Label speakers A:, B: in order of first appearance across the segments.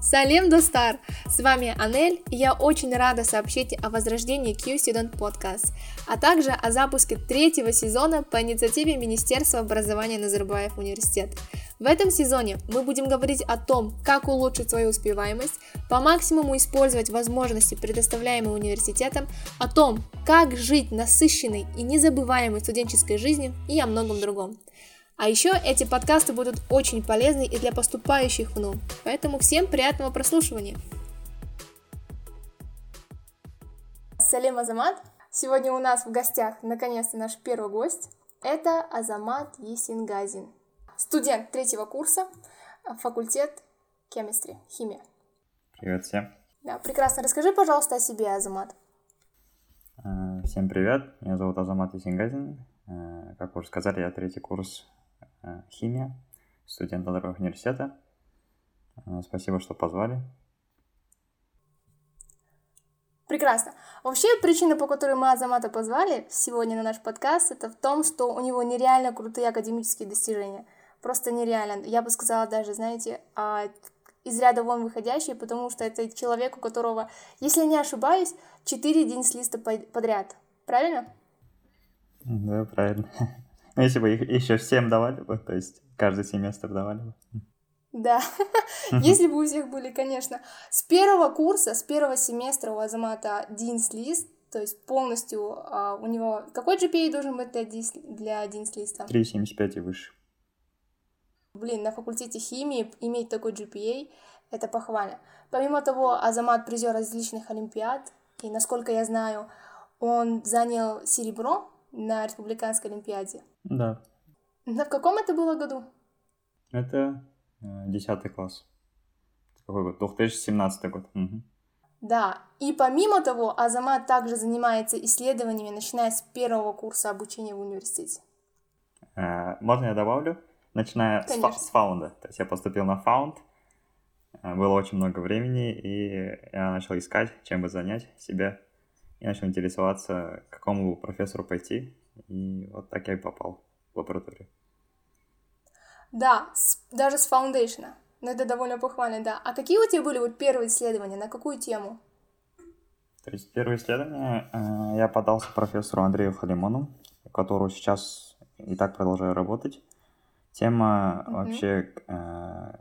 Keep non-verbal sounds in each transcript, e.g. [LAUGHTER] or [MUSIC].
A: Салем Достар! С вами Анель, и я очень рада сообщить о возрождении Q Student Podcast, а также о запуске третьего сезона по инициативе Министерства образования Назарбаев университет. В этом сезоне мы будем говорить о том, как улучшить свою успеваемость, по максимуму использовать возможности, предоставляемые университетом, о том, как жить насыщенной и незабываемой студенческой жизнью и о многом другом. А еще эти подкасты будут очень полезны и для поступающих в НУ, поэтому всем приятного прослушивания. Салем Азамат. Сегодня у нас в гостях наконец-то наш первый гость. Это Азамат Есингазин, студент третьего курса, факультет chemistry, химия.
B: Привет всем.
A: Да, прекрасно. Расскажи, пожалуйста, о себе, Азамат.
B: Э, всем привет. Меня зовут Азамат Есингазин. Э, как уже сказали, я третий курс Э, химия, студент Андропового университета. Э, спасибо, что позвали.
A: Прекрасно. Вообще, причина, по которой мы Азамата позвали сегодня на наш подкаст, это в том, что у него нереально крутые академические достижения. Просто нереально. Я бы сказала даже, знаете, а, из ряда вон выходящий, потому что это человек, у которого, если не ошибаюсь, 4 день с листа подряд. Правильно?
B: Да, правильно. [LAUGHS] Ну, если бы их еще всем давали бы, то есть каждый семестр давали бы.
A: Да, если бы у всех были, конечно. С первого курса, с первого семестра у Азамата Динс лист, то есть полностью а, у него... Какой GPA должен быть для, для Динс листа?
B: 3,75 и выше.
A: Блин, на факультете химии иметь такой GPA — это похвально. Помимо того, Азамат призер различных олимпиад, и, насколько я знаю, он занял серебро на республиканской олимпиаде.
B: Да.
A: На в каком это было году?
B: Это э, десятый класс. Какой год? 2017 год. Угу.
A: Да, и помимо того, Азамат также занимается исследованиями, начиная с первого курса обучения в университете.
B: Э, можно я добавлю? Начиная с, фа- с фаунда. То есть я поступил на фаунд, э, было очень много времени, и я начал искать, чем бы занять себя, и начал интересоваться, к какому профессору пойти. И вот так я и попал в лабораторию.
A: Да, с, даже с фаундейшена. Но это довольно похвально, да. А какие у тебя были вот первые исследования? На какую тему?
B: То есть первое исследование э, я подался профессору Андрею Халимону, которого сейчас и так продолжаю работать. Тема mm-hmm. вообще э,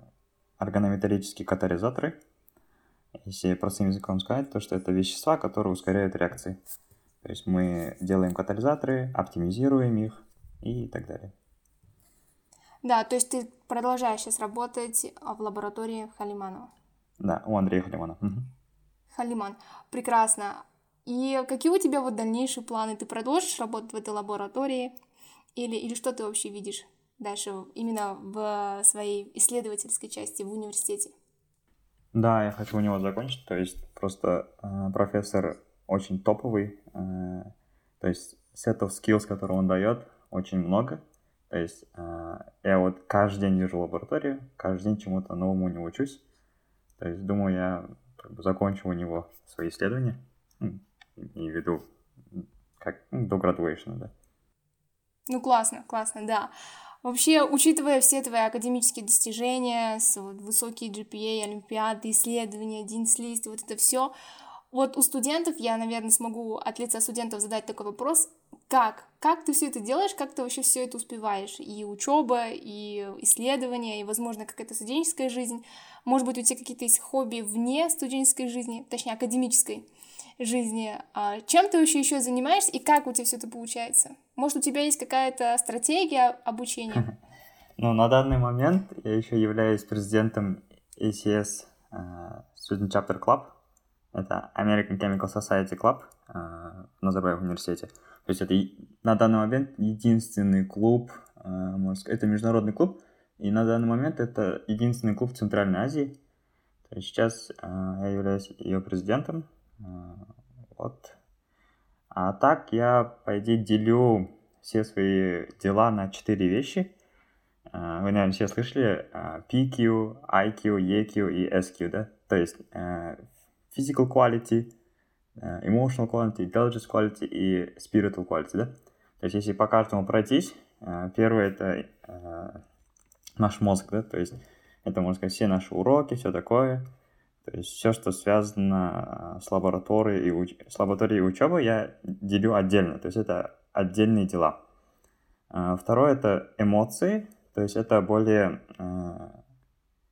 B: органометаллические катализаторы. Если простым языком сказать, то что это вещества, которые ускоряют реакции. То есть мы делаем катализаторы, оптимизируем их и так далее.
A: Да, то есть ты продолжаешь сейчас работать в лаборатории Халиманова.
B: Да, у Андрея Халимана. Угу.
A: Халиман, прекрасно. И какие у тебя вот дальнейшие планы? Ты продолжишь работать в этой лаборатории? Или, или что ты вообще видишь дальше именно в своей исследовательской части в университете?
B: Да, я хочу у него закончить. То есть просто э, профессор очень топовый. Э, то есть сетов skills, которые он дает, очень много. То есть э, я вот каждый день в лабораторию, каждый день чему-то новому не учусь. То есть думаю, я как бы, закончу у него свои исследования. Ну, и веду как ну, до graduation, да.
A: Ну, классно, классно, да. Вообще, учитывая все твои академические достижения, вот, высокие GPA, олимпиады, исследования, Динс-лист, вот это все, вот у студентов я, наверное, смогу от лица студентов задать такой вопрос, как? Как ты все это делаешь, как ты вообще все это успеваешь? И учеба, и исследования, и, возможно, какая-то студенческая жизнь. Может быть, у тебя какие-то есть хобби вне студенческой жизни, точнее, академической жизни. А чем ты вообще еще занимаешься и как у тебя все это получается? Может, у тебя есть какая-то стратегия обучения? [LAUGHS]
B: Ну, на данный момент я еще являюсь президентом ACS э, Student Chapter Club, это American Chemical Society Club э, в Назарбаев университете. То есть это на данный момент единственный клуб, э, можно сказать, это международный клуб, и на данный момент это единственный клуб в Центральной Азии. То есть сейчас э, я являюсь ее президентом. Вот. А так я, по идее, делю все свои дела на четыре вещи. Вы, наверное, все слышали PQ, IQ, EQ и SQ, да? То есть physical quality, э, emotional quality, intelligence quality и spiritual quality, да? То есть если по каждому пройтись, э, первое это э, наш мозг, да, то есть это, можно сказать, все наши уроки, все такое. То есть все, что связано с лабораторией и, уч... с лабораторией и учебой, я делю отдельно. То есть это отдельные дела. Второе — это эмоции. То есть это более,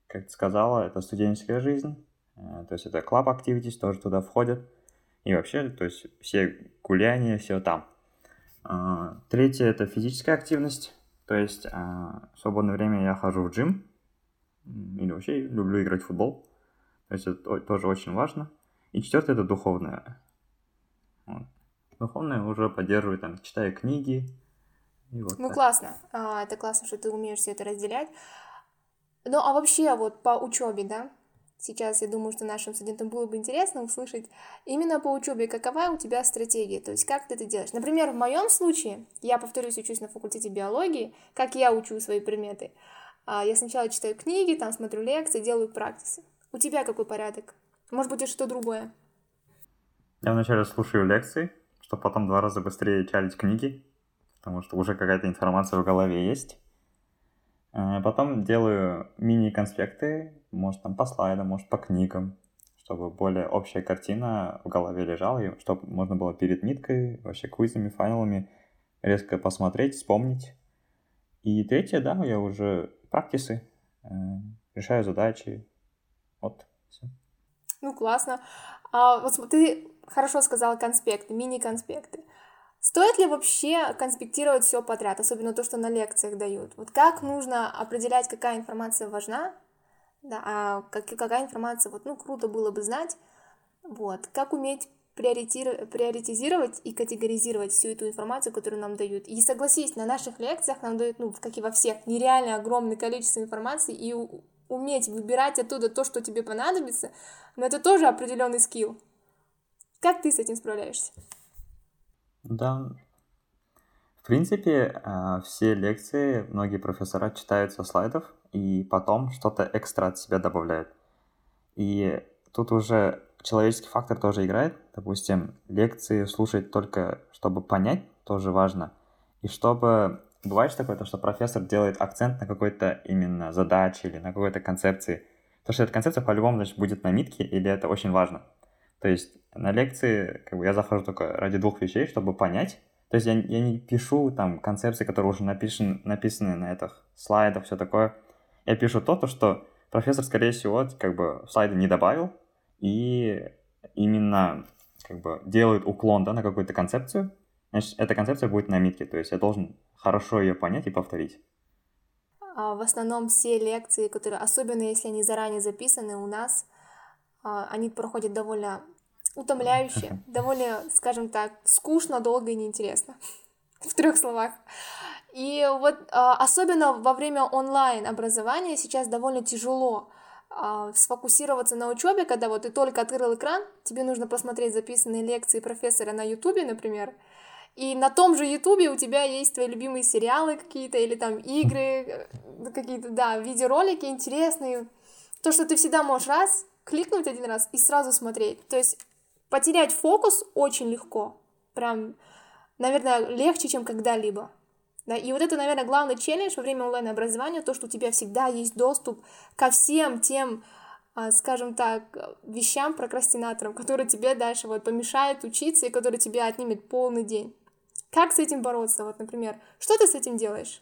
B: как ты сказала, это студенческая жизнь. А, то есть это club activities тоже туда входят. И вообще, то есть все гуляния, все там. Третье — это физическая активность. То есть в свободное время я хожу в джим. Или вообще люблю играть в футбол. То есть это тоже очень важно. И четвертое это духовное. Вот. Духовное уже поддерживает, там, читаю книги.
A: И вот ну, так. классно. А, это классно, что ты умеешь все это разделять. Ну, а вообще, вот по учебе, да? Сейчас я думаю, что нашим студентам было бы интересно услышать именно по учебе, какова у тебя стратегия, то есть как ты это делаешь. Например, в моем случае, я, повторюсь, учусь на факультете биологии, как я учу свои предметы. А, я сначала читаю книги, там смотрю лекции, делаю практисы. У тебя какой порядок? Может быть, это что другое?
B: Я вначале слушаю лекции, чтобы потом два раза быстрее чалить книги, потому что уже какая-то информация в голове есть. Э, потом делаю мини-конспекты, может там по слайдам, может по книгам, чтобы более общая картина в голове лежала, и чтобы можно было перед миткой, вообще квизами, файналами резко посмотреть, вспомнить. И третье, да, я уже практисы, э, решаю задачи, вот, все.
A: Ну, классно. А, вот ты хорошо сказала конспекты, мини-конспекты. Стоит ли вообще конспектировать все подряд, особенно то, что на лекциях дают? Вот как нужно определять, какая информация важна, да, а как, какая информация, вот, ну, круто было бы знать, вот, как уметь приоритизировать и категоризировать всю эту информацию, которую нам дают. И согласись, на наших лекциях нам дают, ну, как и во всех, нереально огромное количество информации, и уметь выбирать оттуда то, что тебе понадобится, но это тоже определенный скилл. Как ты с этим справляешься?
B: Да. Принципе, а, все лекции многие профессора читают со слайдов и потом что-то экстра от себя добавляют. И тут уже человеческий фактор тоже играет. Допустим, лекции слушать только, чтобы понять, тоже важно. И чтобы Бывает такое, то, что профессор делает акцент на какой-то именно задаче или на какой-то концепции. То, что эта концепция по-любому значит, будет на митке, или это очень важно. То есть на лекции как бы, я захожу только ради двух вещей, чтобы понять. То есть я, я не пишу там концепции, которые уже напишен, написаны на этих слайдах, все такое. Я пишу то, то, что профессор, скорее всего, как бы слайды не добавил, и именно как бы делает уклон да, на какую-то концепцию, значит, эта концепция будет на митке, то есть я должен хорошо ее понять и повторить.
A: А, в основном все лекции, которые, особенно если они заранее записаны у нас, а, они проходят довольно утомляюще, довольно, скажем так, скучно, долго и неинтересно. [LAUGHS] В трех словах. И вот а, особенно во время онлайн образования сейчас довольно тяжело сфокусироваться на учебе, когда вот ты только открыл экран, тебе нужно посмотреть записанные лекции профессора на ютубе, например, и на том же Ютубе у тебя есть твои любимые сериалы какие-то, или там игры, э, какие-то, да, видеоролики интересные. То, что ты всегда можешь раз кликнуть один раз и сразу смотреть. То есть потерять фокус очень легко. Прям, наверное, легче, чем когда-либо. Да, и вот это, наверное, главный челлендж во время онлайн-образования, то, что у тебя всегда есть доступ ко всем тем, а, скажем так, вещам, прокрастинаторам, которые тебе дальше вот помешают учиться и которые тебе отнимет полный день. Как с этим бороться? Вот, например, что ты с этим делаешь?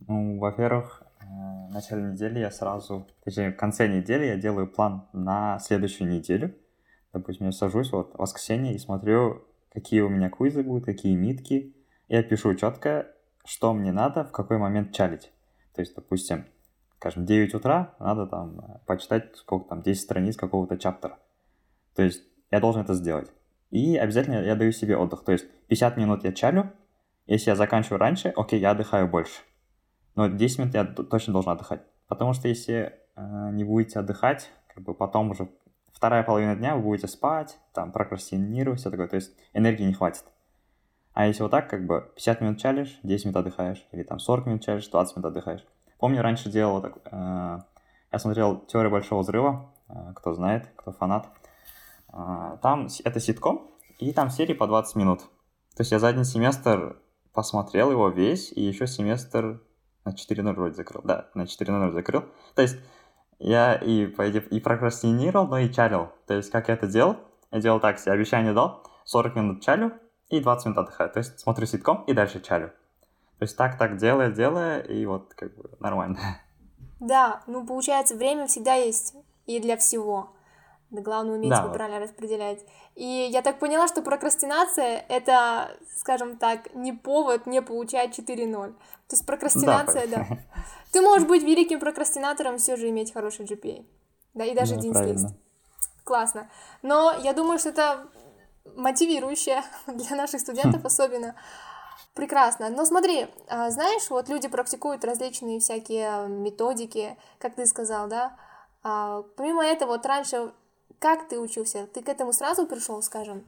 B: Ну, во-первых, в начале недели я сразу, точнее, в конце недели я делаю план на следующую неделю. Допустим, я сажусь вот в воскресенье и смотрю, какие у меня квизы будут, какие митки. Я пишу четко, что мне надо, в какой момент чалить. То есть, допустим, скажем, 9 утра надо там э, почитать сколько там, 10 страниц какого-то чаптера. То есть я должен это сделать. И обязательно я даю себе отдых. То есть 50 минут я чалю, если я заканчиваю раньше, окей, я отдыхаю больше. Но 10 минут я точно должен отдыхать. Потому что если э, не будете отдыхать, как бы потом уже вторая половина дня вы будете спать, там, прокрастинировать, все такое. То есть энергии не хватит. А если вот так, как бы 50 минут чалишь, 10 минут отдыхаешь, или там 40 минут чалишь, 20 минут отдыхаешь. Помню, раньше делал так, э, я смотрел «Теорию большого взрыва», э, кто знает, кто фанат. А, там это ситком, и там серии по 20 минут. То есть я за один семестр посмотрел его весь, и еще семестр на 4.0 вроде закрыл, да, на 4.0 закрыл. То есть я и, и прокрастинировал, но и чалил. То есть как я это делал? Я делал так, себе обещание дал, 40 минут чалю и 20 минут отдыхаю. То есть смотрю ситком и дальше чалю. То есть так, так делая, делая, и вот как бы нормально.
A: Да, ну получается, время всегда есть и для всего. Да, главное уметь да, его вот. правильно распределять. И я так поняла, что прокрастинация — это, скажем так, не повод не получать 4-0. То есть прокрастинация, да. да. [LAUGHS] Ты можешь быть великим прокрастинатором, все же иметь хороший GPA. Да, и даже один слист. Классно. Но я думаю, что это мотивирующее [LAUGHS] для наших студентов [LAUGHS] особенно. Прекрасно. Но смотри, а, знаешь, вот люди практикуют различные всякие методики, как ты сказал, да? А, помимо этого, вот раньше, как ты учился? Ты к этому сразу пришел, скажем?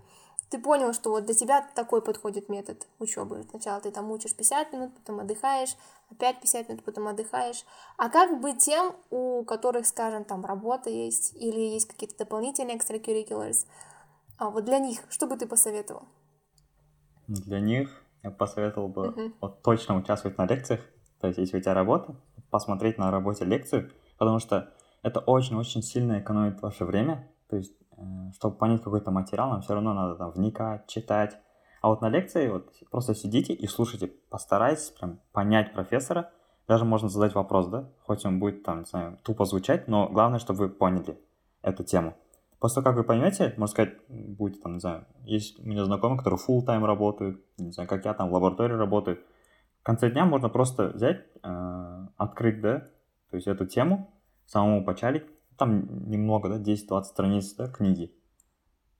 A: Ты понял, что вот для тебя такой подходит метод учебы. Сначала ты там учишь 50 минут, потом отдыхаешь, опять 50 минут, потом отдыхаешь. А как быть тем, у которых, скажем, там работа есть или есть какие-то дополнительные extracurriculars? А вот для них, что бы ты посоветовал?
B: Для них я посоветовал бы uh-huh. вот точно участвовать на лекциях. То есть, если у тебя работа, посмотреть на работе лекцию, потому что это очень-очень сильно экономит ваше время. То есть, э, чтобы понять какой-то материал, нам все равно надо там вникать, читать. А вот на лекции вот просто сидите и слушайте, постарайтесь прям понять профессора. Даже можно задать вопрос, да, хоть он будет там, не знаю, тупо звучать, но главное, чтобы вы поняли эту тему. После того, как вы поймете, можно сказать, будет там, не знаю, есть у меня знакомые, которые full time работают, не знаю, как я там в лаборатории работаю. В конце дня можно просто взять, э, открыть, да, то есть эту тему, самому почалить, там немного, да, 10-20 страниц, да, книги.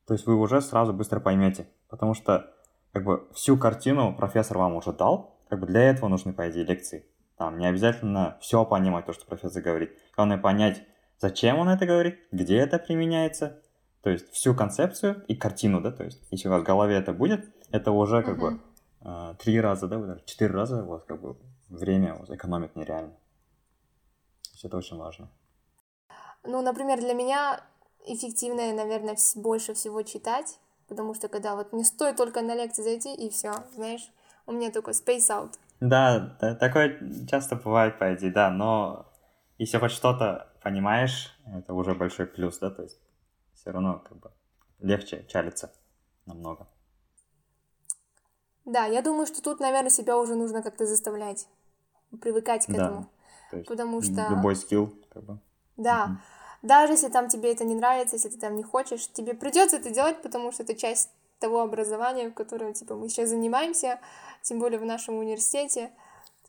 B: То есть вы уже сразу быстро поймете, потому что как бы всю картину профессор вам уже дал, как бы для этого нужны, по идее, лекции. Там не обязательно все понимать, то, что профессор говорит. Главное понять, зачем он это говорит, где это применяется, то есть всю концепцию и картину, да, то есть если у вас в голове это будет, это уже как uh-huh. бы э, три раза, да, четыре раза у вас как бы время экономит нереально. То есть это очень важно.
A: Ну, например, для меня эффективнее, наверное, больше всего читать, потому что когда вот не стоит только на лекции зайти и все, знаешь, у меня такой space out.
B: Да, да, такое часто бывает, по идее, да, но если хоть что-то понимаешь, это уже большой плюс, да, то есть все равно как бы легче чалиться намного.
A: Да, я думаю, что тут, наверное, себя уже нужно как-то заставлять, привыкать к этому. Да,
B: то есть потому что... Любой скилл, как бы.
A: Да, угу. Даже если там тебе это не нравится, если ты там не хочешь, тебе придется это делать, потому что это часть того образования, в котором, типа, мы сейчас занимаемся, тем более в нашем университете.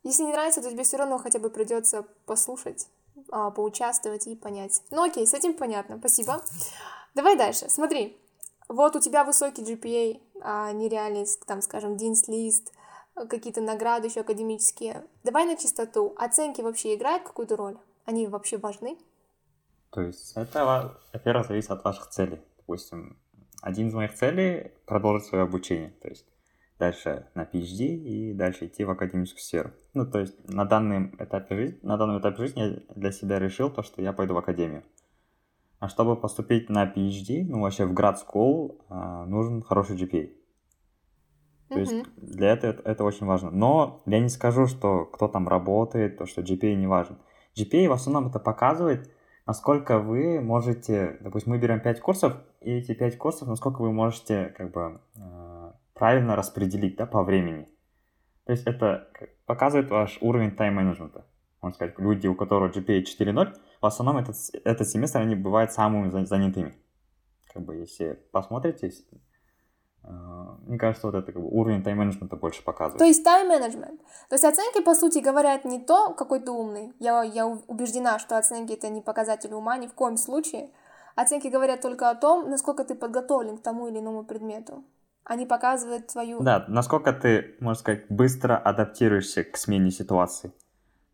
A: Если не нравится, то тебе все равно хотя бы придется послушать, а, поучаствовать и понять. Ну окей, с этим понятно, спасибо. Давай дальше, смотри. Вот у тебя высокий GPA, а, нереальный, там, скажем, List, какие-то награды еще академические. Давай на чистоту. Оценки вообще играют какую-то роль? Они вообще важны?
B: То есть это, во-первых, зависит от ваших целей. Допустим, один из моих целей — продолжить свое обучение. То есть дальше на PhD и дальше идти в академическую сферу. Ну, то есть на данном этапе жизни, на данном этапе жизни я для себя решил то, что я пойду в академию. А чтобы поступить на PhD, ну, вообще в grad school, а, нужен хороший GPA. То mm-hmm. есть для этого это, это очень важно. Но я не скажу, что кто там работает, то, что GPA не важен. GPA в основном это показывает, насколько вы можете, допустим, мы берем 5 курсов, и эти 5 курсов, насколько вы можете как бы а, правильно распределить да, по времени. То есть это показывает ваш уровень тайм-менеджмента. Можно сказать, люди, у которых GPA 4.0, в основном этот, этот семестр они бывают самыми занятыми. Как бы если посмотрите, э, мне кажется, вот это как бы уровень тайм-менеджмента больше показывает.
A: То есть тайм-менеджмент. То есть оценки, по сути, говорят не то, какой ты умный. Я, я убеждена, что оценки это не показатель ума ни в коем случае. Оценки говорят только о том, насколько ты подготовлен к тому или иному предмету. Они показывают твою...
B: Да, насколько ты, можно сказать, быстро адаптируешься к смене ситуации.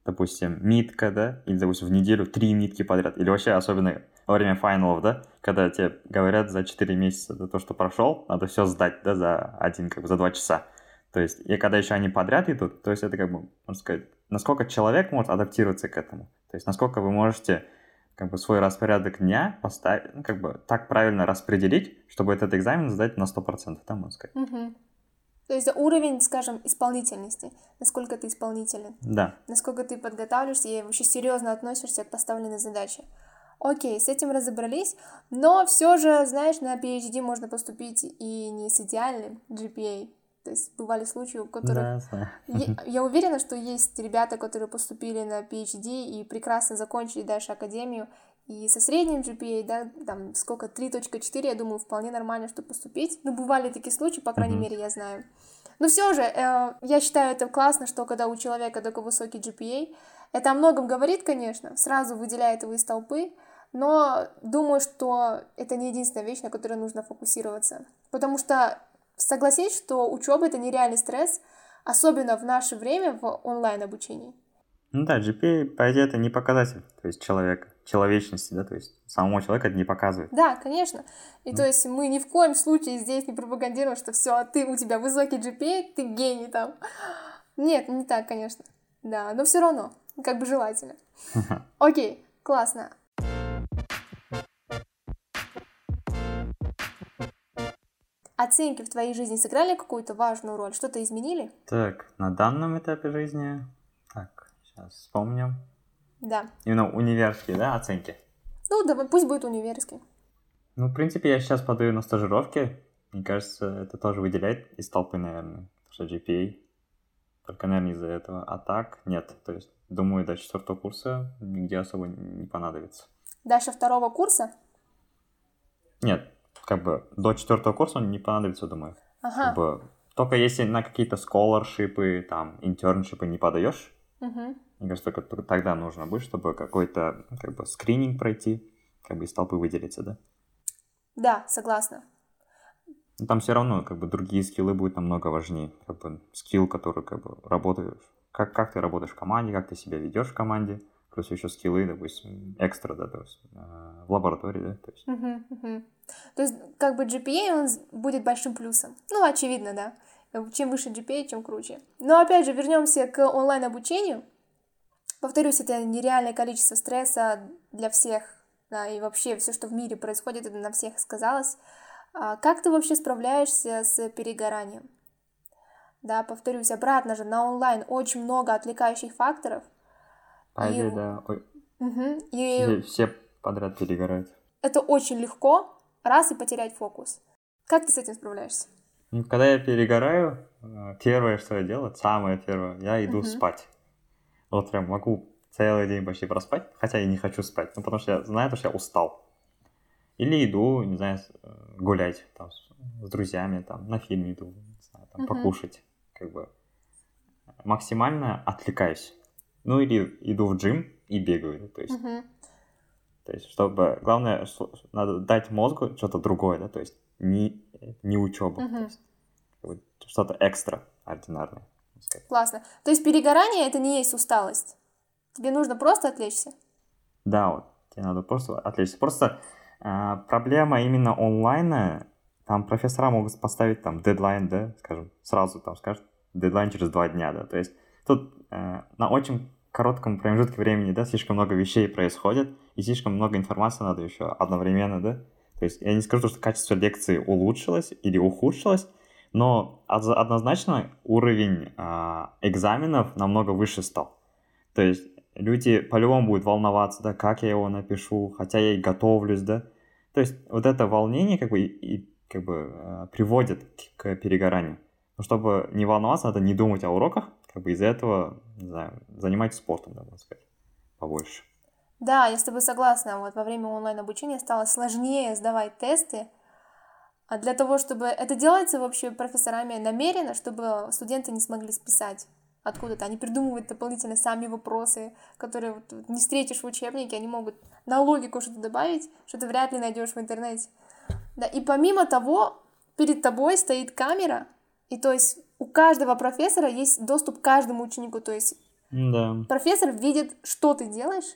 B: Допустим, митка, да, или, допустим, в неделю три митки подряд, или вообще особенно во время финалов, да, когда тебе говорят за 4 месяца за то, что прошел, надо все сдать, да, за один, как бы, за два часа. То есть, и когда еще они подряд идут, то есть это как бы, можно сказать, насколько человек может адаптироваться к этому. То есть, насколько вы можете как бы свой распорядок дня поставить, ну, как бы так правильно распределить, чтобы этот экзамен сдать на 100%, да, можно сказать.
A: Угу. То есть уровень, скажем, исполнительности. Насколько ты исполнителен.
B: Да.
A: Насколько ты подготавливаешься и вообще серьезно относишься к поставленной задаче. Окей, с этим разобрались, но все же, знаешь, на PhD можно поступить и не с идеальным GPA. То есть бывали случаи, у которых...
B: Да,
A: я, [LAUGHS] я уверена, что есть ребята, которые поступили на PhD и прекрасно закончили дальше академию, и со средним GPA, да, там сколько, 3.4, я думаю, вполне нормально, чтобы поступить. Ну, бывали такие случаи, по крайней mm-hmm. мере, я знаю. Но все же, э, я считаю это классно, что когда у человека такой высокий GPA, это о многом говорит, конечно, сразу выделяет его из толпы, но думаю, что это не единственная вещь, на которой нужно фокусироваться. Потому что согласись, что учеба это нереальный стресс, особенно в наше время в онлайн обучении.
B: Ну да, GPA, по идее, это не показатель, то есть человека, человечности, да, то есть самого человека это не показывает.
A: Да, конечно. И mm. то есть мы ни в коем случае здесь не пропагандируем, что все, а ты, у тебя высокий GPA, ты гений там. Нет, не так, конечно. Да, но все равно, как бы желательно. [LAUGHS] Окей, классно. Оценки в твоей жизни сыграли какую-то важную роль? Что-то изменили?
B: Так, на данном этапе жизни Сейчас вспомним.
A: Да.
B: Именно универские, да, оценки?
A: Ну, да, пусть будет универский.
B: Ну, в принципе, я сейчас подаю на стажировки. Мне кажется, это тоже выделяет из толпы, наверное, что GPA. Только, наверное, из-за этого. А так, нет. То есть, думаю, до четвертого курса нигде особо не понадобится.
A: Дальше второго курса?
B: Нет, как бы до четвертого курса он не понадобится, думаю.
A: Ага.
B: Как бы, только если на какие-то сколоршипы, там, интерншипы не подаешь,
A: Угу.
B: Мне кажется, только, только тогда нужно будет, чтобы какой-то как бы скрининг пройти, как бы из толпы выделиться, да?
A: Да, согласна.
B: Но там все равно как бы другие скиллы будут намного важнее. Как бы скилл, который как бы работаешь, как, как ты работаешь в команде, как ты себя ведешь в команде, плюс еще скиллы, допустим, экстра, да, то есть э, в лаборатории, да, то есть.
A: Угу, угу. То есть как бы GPA он будет большим плюсом. Ну, очевидно, да. Чем выше GPA, чем круче. Но опять же, вернемся к онлайн-обучению. Повторюсь, это нереальное количество стресса для всех, да, и вообще все, что в мире происходит, это на всех сказалось. А как ты вообще справляешься с перегоранием? Да, повторюсь, обратно же, на онлайн очень много отвлекающих факторов.
B: А и... да.
A: Угу.
B: И... Все подряд перегорают.
A: Это очень легко, раз и потерять фокус. Как ты с этим справляешься?
B: Ну, когда я перегораю, э, первое, что я делаю, самое первое, я иду uh-huh. спать. Вот прям могу целый день почти проспать, хотя я не хочу спать, ну, потому что я знаю, что я устал. Или иду, не знаю, э, гулять там, с, друзьями, там, на фильм иду, не знаю, там, uh-huh. покушать, как бы максимально отвлекаюсь. Ну, или иду в джим и бегаю, то есть...
A: Uh-huh.
B: То есть, чтобы... Главное, что, надо дать мозгу что-то другое, да, то есть не, не учеба. Uh-huh. То есть, что-то экстраординарное.
A: Классно. То есть перегорание это не есть усталость. Тебе нужно просто отвлечься.
B: Да, вот. Тебе надо просто отвлечься. Просто э, проблема именно онлайна, там профессора могут поставить там дедлайн, да, скажем, сразу там скажут, дедлайн через два дня, да. То есть тут э, на очень коротком промежутке времени, да, слишком много вещей происходит, и слишком много информации надо еще одновременно, да. То есть я не скажу, что качество лекции улучшилось или ухудшилось, но однозначно уровень э, экзаменов намного выше стал. То есть люди по-любому будут волноваться, да, как я его напишу, хотя я и готовлюсь, да. То есть вот это волнение как бы и, как бы э, приводит к перегоранию. Но чтобы не волноваться, надо не думать о уроках, как бы из-за этого, не знаю, занимайтесь спортом, да, можно сказать, побольше.
A: Да, я с тобой согласна. Вот во время онлайн-обучения стало сложнее сдавать тесты, а для того, чтобы это делается вообще профессорами намеренно, чтобы студенты не смогли списать откуда-то. Они придумывают дополнительно сами вопросы, которые вот не встретишь в учебнике, они могут на логику что-то добавить, что ты вряд ли найдешь в интернете. Да, и помимо того, перед тобой стоит камера, и то есть у каждого профессора есть доступ к каждому ученику, то есть
B: да.
A: профессор видит, что ты делаешь,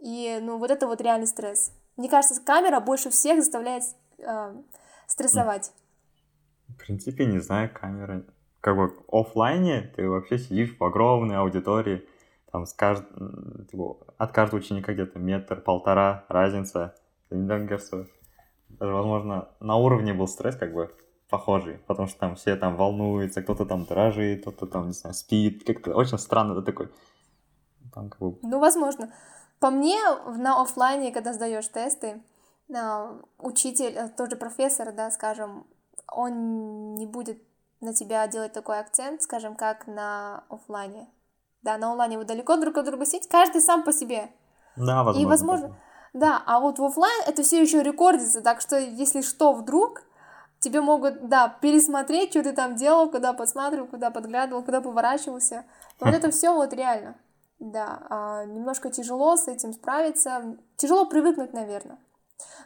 A: и ну вот это вот реальный стресс. Мне кажется, камера больше всех заставляет э, стрессовать?
B: В принципе, не знаю, камера. Как бы офлайне ты вообще сидишь в огромной аудитории, там с кажд... типа, от каждого ученика где-то метр-полтора разница. Мне кажется, даже, возможно, на уровне был стресс, как бы, похожий, потому что там все там волнуются, кто-то там дрожит, кто-то там, не знаю, спит, как-то очень странно, да, такой.
A: Там как бы... Ну, возможно. По мне, на офлайне, когда сдаешь тесты, учитель, э, тот же профессор, да, скажем, он не будет на тебя делать такой акцент, скажем, как на офлайне. Да, на онлайне вы далеко друг от друга сидите, каждый сам по себе. Да, возможно. И, возможно, да, а вот в офлайн это все еще рекордится, так что если что вдруг, тебе могут, да, пересмотреть, что ты там делал, куда подсматривал, куда подглядывал, куда поворачивался. Вот [LAUGHS] это все вот реально. Да, а, немножко тяжело с этим справиться. Тяжело привыкнуть, наверное.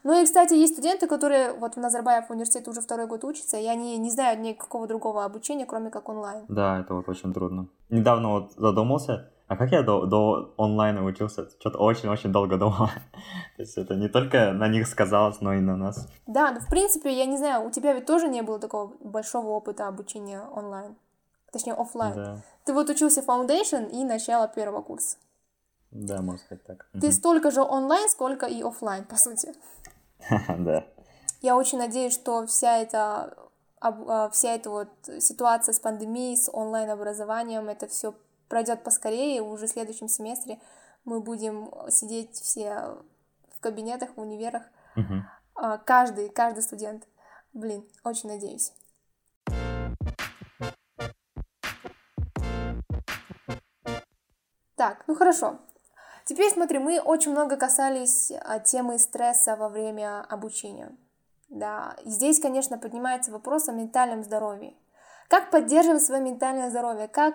A: Ну и, кстати, есть студенты, которые вот в Назарбаев университете уже второй год учатся, и они не знают никакого другого обучения, кроме как онлайн.
B: Да, это вот очень трудно. Недавно вот задумался, а как я до, до онлайна учился? Что-то очень-очень долго думал. [LAUGHS] То есть это не только на них сказалось, но и на нас.
A: Да, ну в принципе, я не знаю, у тебя ведь тоже не было такого большого опыта обучения онлайн. Точнее, офлайн. Да. Ты вот учился Foundation и начало первого курса.
B: Да, можно сказать так.
A: Ты угу. столько же онлайн, сколько и офлайн, по сути. [LAUGHS]
B: Да.
A: Я очень надеюсь, что вся эта а, вся эта вот ситуация с пандемией, с онлайн-образованием, это все пройдет поскорее, уже в следующем семестре мы будем сидеть все в кабинетах, в универах.
B: Угу.
A: Каждый, каждый студент. Блин, очень надеюсь. Так, ну хорошо. Теперь смотри, мы очень много касались а, темы стресса во время обучения. Да, и здесь, конечно, поднимается вопрос о ментальном здоровье. Как поддерживать свое ментальное здоровье? Как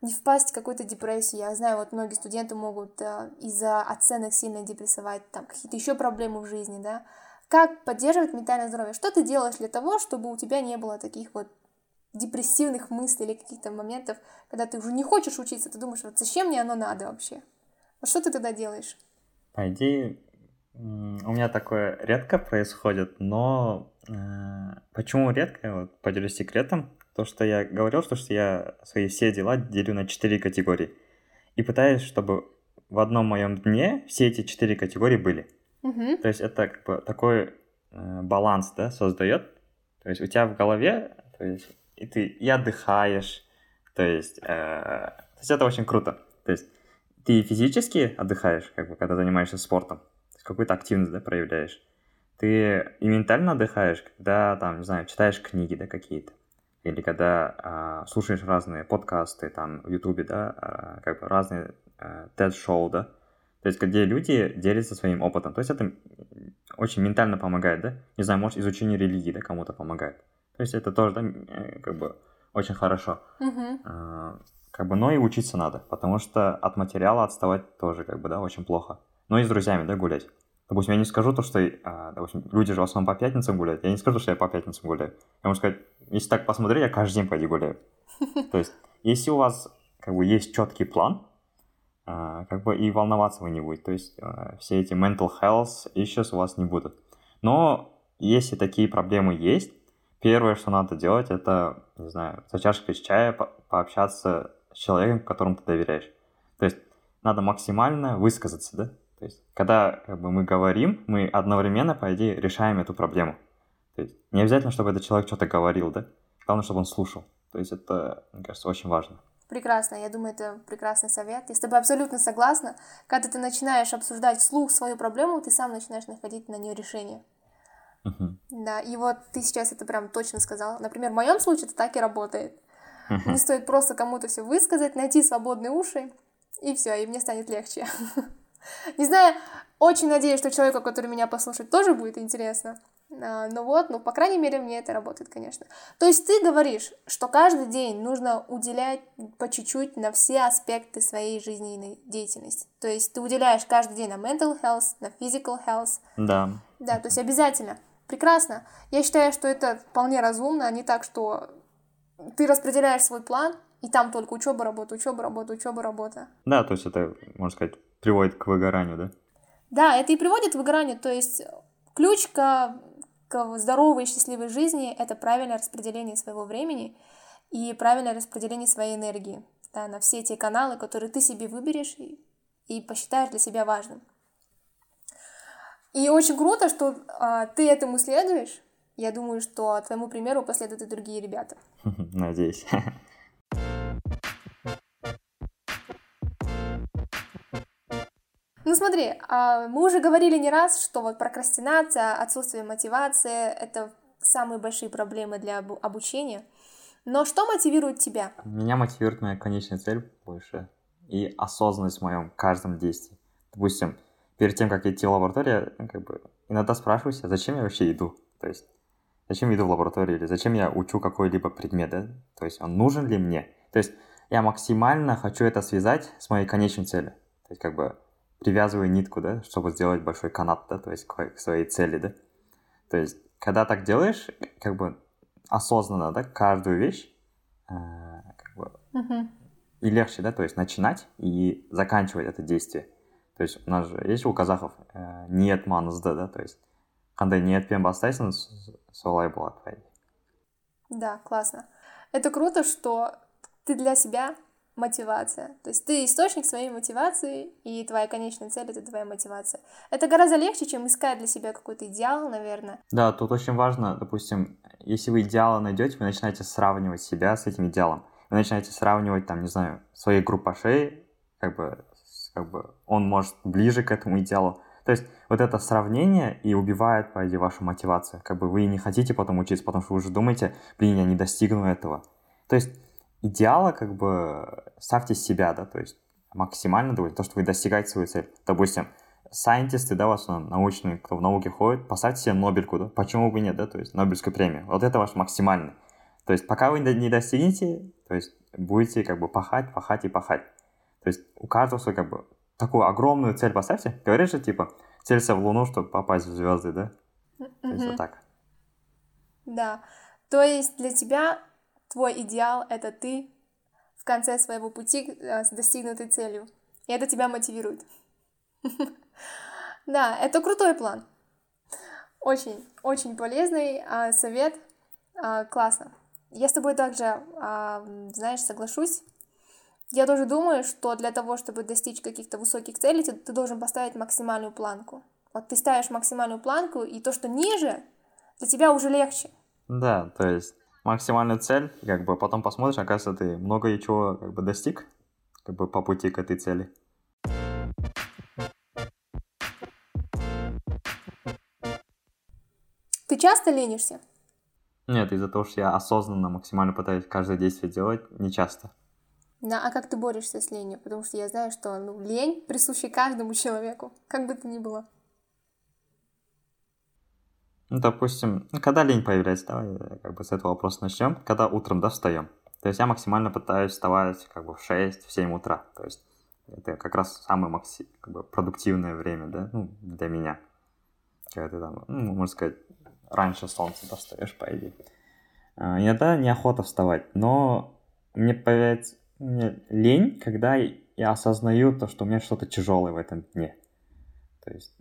A: не впасть в какую-то депрессию. Я знаю, вот многие студенты могут э, из-за оценок сильно депрессовать, там какие-то еще проблемы в жизни, да. Как поддерживать ментальное здоровье? Что ты делаешь для того, чтобы у тебя не было таких вот депрессивных мыслей или каких-то моментов, когда ты уже не хочешь учиться, ты думаешь, вот зачем мне оно надо вообще? Вот что ты тогда делаешь?
B: По идее, у меня такое редко происходит, но э, почему редко? Вот поделюсь секретом. То, что я говорил, что, что я свои все дела делю на четыре категории. И пытаюсь, чтобы в одном моем дне все эти четыре категории были.
A: Угу.
B: То есть это как бы такой э, баланс, да, создает. То есть у тебя в голове, то есть и ты и отдыхаешь, то есть, э, то есть это очень круто. То есть ты физически отдыхаешь, как бы, когда занимаешься спортом, то есть какую-то активность, да, проявляешь. Ты и ментально отдыхаешь, когда, там, не знаю, читаешь книги, да, какие-то или когда а, слушаешь разные подкасты там в Ютубе, да, а, как бы разные а, TED-шоу, да, то есть где люди делятся своим опытом. То есть это очень ментально помогает, да, не знаю, может изучение религии, да, кому-то помогает. То есть это тоже, да, э, как бы очень хорошо. А, как бы, но и учиться надо, потому что от материала отставать тоже, как бы, да, очень плохо. Но и с друзьями, да, гулять. Допустим, я не скажу то, что, а, допустим, люди же в основном по пятницам гуляют. Я не скажу, что я по пятницам гуляю. Я могу сказать, если так посмотреть, я каждый день пойду гуляю. [LAUGHS] То есть, если у вас как бы есть четкий план, а, как бы и волноваться вы не будете. То есть, все эти mental health issues у вас не будут. Но если такие проблемы есть, первое, что надо делать, это, не знаю, за чашкой чая по пообщаться с человеком, которому ты доверяешь. То есть, надо максимально высказаться, да? То есть, когда как бы, мы говорим, мы одновременно, по идее, решаем эту проблему. То есть, не обязательно, чтобы этот человек что-то говорил, да? Главное, чтобы он слушал. То есть, это, мне кажется, очень важно.
A: Прекрасно, я думаю, это прекрасный совет. Я с тобой абсолютно согласна. Когда ты начинаешь обсуждать вслух свою проблему, ты сам начинаешь находить на нее решение.
B: Uh-huh.
A: Да, и вот ты сейчас это прям точно сказал. Например, в моем случае это так и работает. Uh-huh. Мне стоит просто кому-то все высказать, найти свободные уши, и все, и мне станет легче. [LAUGHS] Не знаю, очень надеюсь, что человеку, который меня послушает, тоже будет интересно. Ну вот, ну, по крайней мере, мне это работает, конечно. То есть ты говоришь, что каждый день нужно уделять по чуть-чуть на все аспекты своей жизненной деятельности. То есть ты уделяешь каждый день на mental health, на physical health.
B: Да.
A: Да, то есть обязательно. Прекрасно. Я считаю, что это вполне разумно, а не так, что ты распределяешь свой план, и там только учеба, работа, учеба, работа, учеба, работа.
B: Да, то есть это, можно сказать, приводит к выгоранию, да?
A: Да, это и приводит к выгоранию. То есть ключ к, к здоровой и счастливой жизни – это правильное распределение своего времени и правильное распределение своей энергии да, на все те каналы, которые ты себе выберешь и, и посчитаешь для себя важным. И очень круто, что а, ты этому следуешь, Я думаю, что твоему примеру последуют и другие ребята. [LAUGHS]
B: Надеюсь.
A: Ну смотри, а, мы уже говорили не раз, что вот прокрастинация, отсутствие мотивации — это самые большие проблемы для обучения. Но что мотивирует тебя?
B: Меня мотивирует моя конечная цель больше и осознанность в моем каждом действии. Допустим, перед тем, как идти в лабораторию, как бы иногда спрашиваю себя, зачем я вообще иду? То есть, зачем я иду в лабораторию или зачем я учу какой-либо предмет, да? То есть, он нужен ли мне? То есть, я максимально хочу это связать с моей конечной целью. То есть, как бы, привязываю нитку, да, чтобы сделать большой канат, да, то есть к своей цели, да. То есть, когда так делаешь, как бы осознанно, да, каждую вещь, э, как бы, uh-huh. и легче, да, то есть начинать и заканчивать это действие. То есть у нас же есть у казахов э, нет манызды, да, то есть қандай ниетпен бастайсың солай болады
A: да классно это круто что ты для себя мотивация. То есть ты источник своей мотивации, и твоя конечная цель — это твоя мотивация. Это гораздо легче, чем искать для себя какой-то идеал, наверное.
B: Да, тут очень важно, допустим, если вы идеала найдете, вы начинаете сравнивать себя с этим идеалом. Вы начинаете сравнивать, там, не знаю, свои группашей, как бы, как бы он может ближе к этому идеалу. То есть вот это сравнение и убивает, по идее, вашу мотивацию. Как бы вы не хотите потом учиться, потому что вы уже думаете, блин, я не достигну этого. То есть идеала как бы ставьте себя, да, то есть максимально довольны, то, что вы достигаете свою цель. Допустим, сайентисты, да, в основном научные, кто в науке ходит, поставьте себе Нобельку, да, почему бы нет, да, то есть Нобелевскую премию. Вот это ваш максимальный. То есть пока вы не достигнете, то есть будете как бы пахать, пахать и пахать. То есть у каждого свой как бы такую огромную цель поставьте. Говорят же, типа, целься в Луну, чтобы попасть в звезды, да? То есть вот так.
A: Да. То есть для тебя Твой идеал — это ты в конце своего пути э, с достигнутой целью. И это тебя мотивирует. [LAUGHS] Да, это крутой план. Очень, очень полезный а, совет. А, классно. Я с тобой также, а, знаешь, соглашусь. Я тоже думаю, что для того, чтобы достичь каких-то высоких целей, ты, ты должен поставить максимальную планку. Вот ты ставишь максимальную планку, и то, что ниже, для тебя уже легче.
B: Да, то есть максимальную цель, как бы потом посмотришь, оказывается, ты много чего как бы достиг, как бы по пути к этой цели.
A: Ты часто ленишься?
B: Нет, из-за того, что я осознанно максимально пытаюсь каждое действие делать, не часто.
A: Да, а как ты борешься с ленью? Потому что я знаю, что ну, лень присуща каждому человеку, как бы то ни было.
B: Ну, допустим, ну, когда лень появляется, давай как бы с этого вопроса начнем. Когда утром, да, встаем. То есть я максимально пытаюсь вставать как бы в 6-7 утра. То есть это как раз самое макси... как бы продуктивное время, да, ну, для меня. Когда ты там, ну, можно сказать, раньше солнца достаешь, по идее. А, иногда неохота вставать, но мне появляется лень, когда я осознаю то, что у меня что-то тяжелое в этом дне. То есть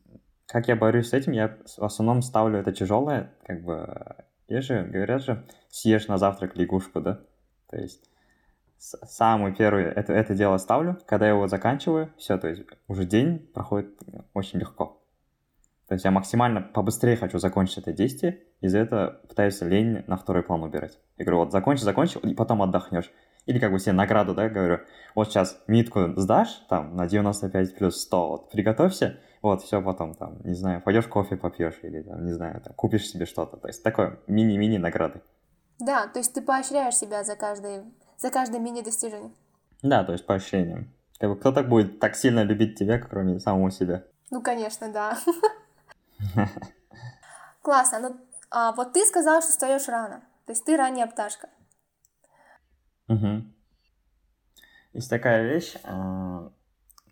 B: как я борюсь с этим? Я в основном ставлю это тяжелое, как бы, есть же, говорят же, съешь на завтрак лягушку, да? То есть самый первый это, это дело ставлю, когда я его заканчиваю, все, то есть уже день проходит очень легко. То есть я максимально побыстрее хочу закончить это действие, из-за этого пытаюсь лень на второй план убирать. Я говорю, вот закончи, закончи, и потом отдохнешь. Или как бы себе награду, да, говорю, вот сейчас митку сдашь, там, на 95 плюс 100, вот, приготовься, вот, все потом там, не знаю, пойдешь кофе попьешь или там, не знаю, там, купишь себе что-то. То есть такое мини-мини награды.
A: Да, то есть ты поощряешь себя за каждое, за каждое мини-достижение.
B: Да, то есть поощрением. Как бы, кто так будет так сильно любить тебя, кроме самого себя?
A: Ну, конечно, да. [LAUGHS] Классно. Ну, а, вот ты сказал, что встаешь рано. То есть ты ранняя пташка.
B: Угу. Есть такая вещь, э,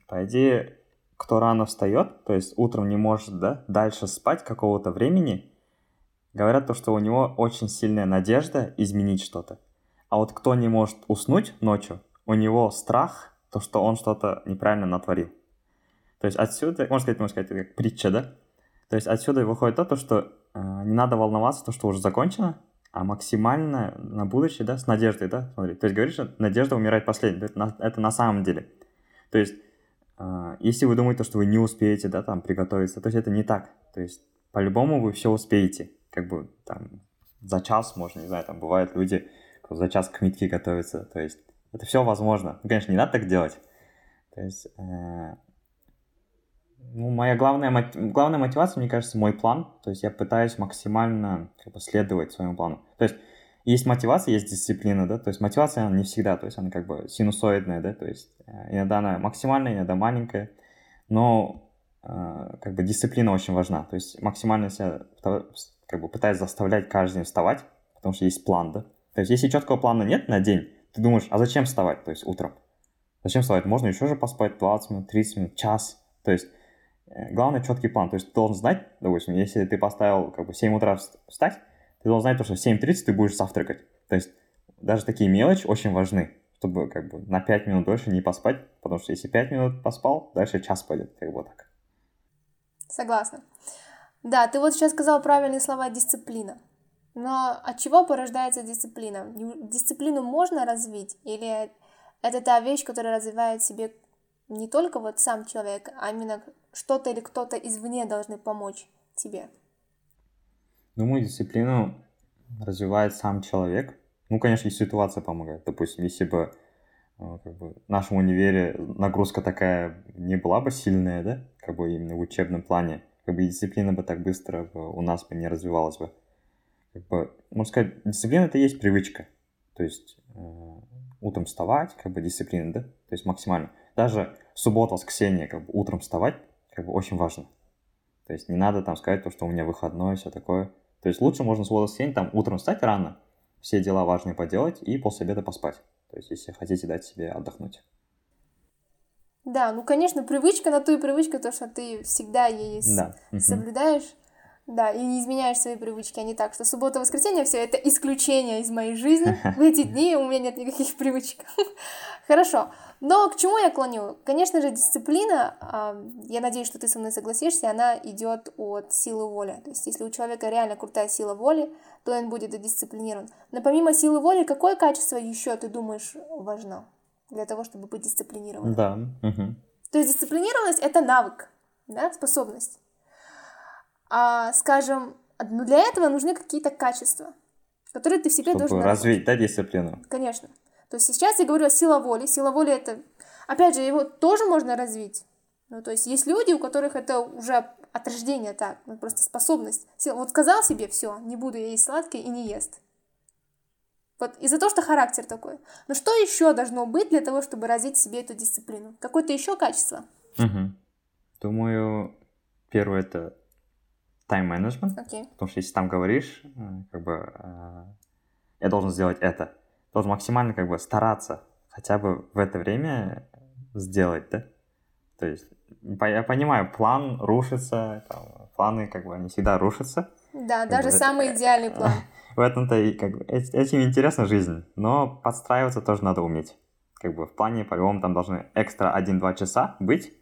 B: по идее, кто рано встает, то есть утром не может да, дальше спать какого-то времени, говорят то, что у него очень сильная надежда изменить что-то. А вот кто не может уснуть ночью, у него страх, то, что он что-то неправильно натворил. То есть отсюда, можно сказать, можно сказать, как притча, да? То есть отсюда выходит то что э, не надо волноваться, то, что уже закончено, а максимально на будущее, да, с надеждой, да, смотри. То есть говоришь, что надежда умирает последней, это на, это на самом деле. То есть а, если вы думаете, что вы не успеете, да, там, приготовиться, то есть это не так. То есть по-любому вы все успеете. как бы там за час можно, не знаю, там бывают люди, кто за час к митке готовятся, то есть это все возможно. Ну, конечно, не надо так делать. То есть, э, ну, моя главная, главная мотивация, мне кажется, мой план. То есть я пытаюсь максимально как бы, следовать своему плану. То есть есть мотивация, есть дисциплина, да, то есть мотивация она не всегда, то есть она как бы синусоидная, да, то есть э, иногда она максимальная, иногда маленькая, но э, как бы дисциплина очень важна, то есть максимально себя как бы пытаюсь заставлять каждый день вставать, потому что есть план, да, то есть если четкого плана нет на день, ты думаешь, а зачем вставать, то есть утром? Зачем вставать? Можно еще же поспать 20 минут, 30 минут, час, то есть главное четкий план, то есть ты должен знать, допустим, если ты поставил как бы 7 утра встать, ты должен знать, то, что в 7.30 ты будешь завтракать. То есть даже такие мелочи очень важны, чтобы как бы на 5 минут дольше не поспать, потому что если 5 минут поспал, дальше час пойдет, как бы так.
A: Согласна. Да, ты вот сейчас сказал правильные слова «дисциплина». Но от чего порождается дисциплина? Дисциплину можно развить или это та вещь, которая развивает себе не только вот сам человек, а именно что-то или кто-то извне должны помочь тебе?
B: Думаю, дисциплину развивает сам человек. Ну, конечно, и ситуация помогает. Допустим, если бы э, как бы, в нашем универе нагрузка такая не была бы сильная, да, как бы именно в учебном плане, как бы дисциплина бы так быстро бы у нас бы не развивалась бы. Как бы, можно сказать, дисциплина это есть привычка. То есть э, утром вставать, как бы дисциплина, да, то есть максимально. Даже суббота, воскресенье, как бы утром вставать, как бы очень важно. То есть не надо там сказать то, что у меня выходной, все такое. То есть лучше можно с воскресенья там утром встать рано, все дела важные поделать и после обеда поспать. То есть если хотите дать себе отдохнуть.
A: Да, ну, конечно, привычка на ту и привычка, то, что ты всегда ей да. соблюдаешь. Да, и не изменяешь свои привычки, а не так, что суббота, воскресенье, все это исключение из моей жизни. [LAUGHS] В эти дни у меня нет никаких привычек. [LAUGHS] Хорошо. Но к чему я клоню? Конечно же, дисциплина, я надеюсь, что ты со мной согласишься, она идет от силы воли. То есть, если у человека реально крутая сила воли, то он будет дисциплинирован. Но помимо силы воли, какое качество еще, ты думаешь, важно для того, чтобы быть дисциплинированным?
B: Да. Угу.
A: То есть, дисциплинированность — это навык, да, способность а, скажем, ну, для этого нужны какие-то качества, которые ты в себе
B: Чтобы
A: должен
B: развить, да, дисциплину?
A: Конечно. То есть сейчас я говорю о сила воли. Сила воли это, опять же, его тоже можно развить. Ну, то есть есть люди, у которых это уже от рождения так, ну, просто способность. Вот сказал себе, все, не буду я есть сладкое и не ест. Вот из-за того, что характер такой. Но что еще должно быть для того, чтобы развить себе эту дисциплину? Какое-то еще качество?
B: Угу. Думаю, первое это тайм-менеджмент.
A: Okay.
B: Потому что если там говоришь, э, как бы э, я должен сделать это, должен максимально как бы стараться хотя бы в это время сделать, да? То есть я понимаю, план рушится, там, планы как бы они всегда рушатся.
A: Да, как даже бы, самый это, идеальный план. [LAUGHS]
B: В этом-то и как бы этим интересна жизнь, но подстраиваться тоже надо уметь. Как бы в плане, по-любому, там должны экстра 1-2 часа быть,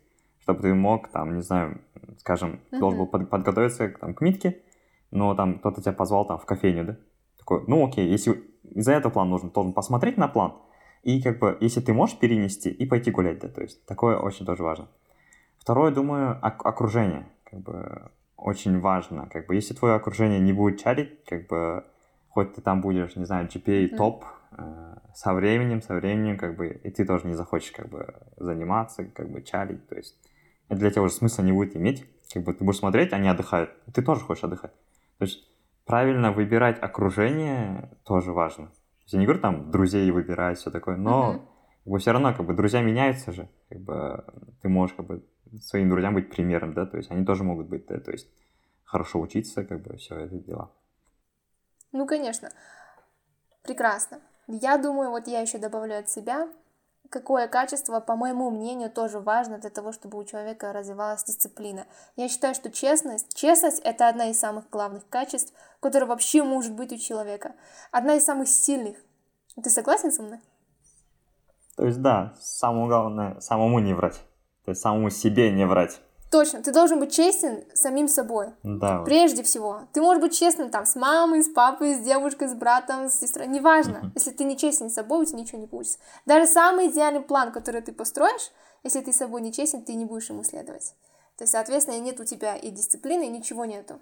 B: чтобы ты мог, там, не знаю, скажем, uh-huh. должен был под, подготовиться там, к митке, но там кто-то тебя позвал там в кофейню, да? Такой, ну окей, если из-за этого план нужен, должен посмотреть на план, и как бы, если ты можешь перенести, и пойти гулять, да, то есть такое очень тоже важно. Второе, думаю, окружение, как бы, очень важно, как бы, если твое окружение не будет чарить, как бы, хоть ты там будешь, не знаю, GPA mm-hmm. топ, э, со временем, со временем, как бы, и ты тоже не захочешь, как бы, заниматься, как бы, чарить, то есть для тебя уже смысла не будет иметь. Как бы ты будешь смотреть, они отдыхают, ты тоже хочешь отдыхать. То есть правильно выбирать окружение тоже важно. То есть я не говорю там друзей выбирать, все такое, но uh-huh. как бы, все равно как бы друзья меняются же. Как бы ты можешь как бы своим друзьям быть примером, да, то есть они тоже могут быть, да, то есть хорошо учиться, как бы все это дела.
A: Ну, конечно. Прекрасно. Я думаю, вот я еще добавлю от себя, какое качество, по моему мнению, тоже важно для того, чтобы у человека развивалась дисциплина. Я считаю, что честность, честность это одна из самых главных качеств, которая вообще может быть у человека. Одна из самых сильных. Ты согласен со мной?
B: То есть да, самое главное, самому не врать. То есть самому себе не врать.
A: Точно, ты должен быть честен самим собой.
B: Да.
A: Прежде всего. Ты можешь быть честным там с мамой, с папой, с девушкой, с братом, с сестрой. Неважно. Uh-huh. Если ты не честен с собой, у тебя ничего не получится. Даже самый идеальный план, который ты построишь, если ты с собой не честен, ты не будешь ему следовать. То есть, соответственно, нет у тебя и дисциплины, и ничего нету.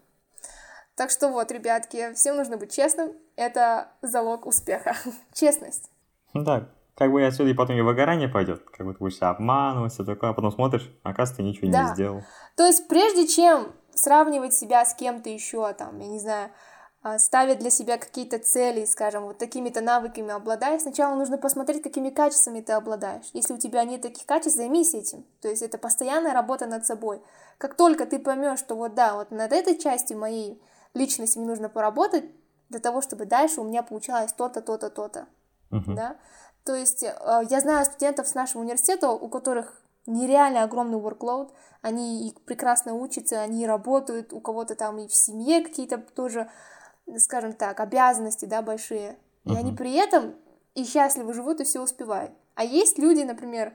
A: Так что вот, ребятки, всем нужно быть честным. Это залог успеха. [LAUGHS] Честность.
B: Да, как бы отсюда и потом и выгорание пойдет. Как бы ты будешь себя обманывать, все такое, а потом смотришь, оказывается, ты ничего да. не сделал.
A: То есть прежде чем сравнивать себя с кем-то еще, там, я не знаю, а, ставить для себя какие-то цели, скажем, вот такими-то навыками обладая, сначала нужно посмотреть, какими качествами ты обладаешь. Если у тебя нет таких качеств, займись этим. То есть это постоянная работа над собой. Как только ты поймешь, что вот да, вот над этой частью моей личности мне нужно поработать для того, чтобы дальше у меня получалось то-то, то-то, то-то. Uh-huh. Да? То есть э, я знаю студентов с нашего университета, у которых нереально огромный workload, они и прекрасно учатся, они работают, у кого-то там и в семье какие-то тоже, скажем так, обязанности, да, большие. И uh-huh. они при этом и счастливо живут, и все успевают. А есть люди, например,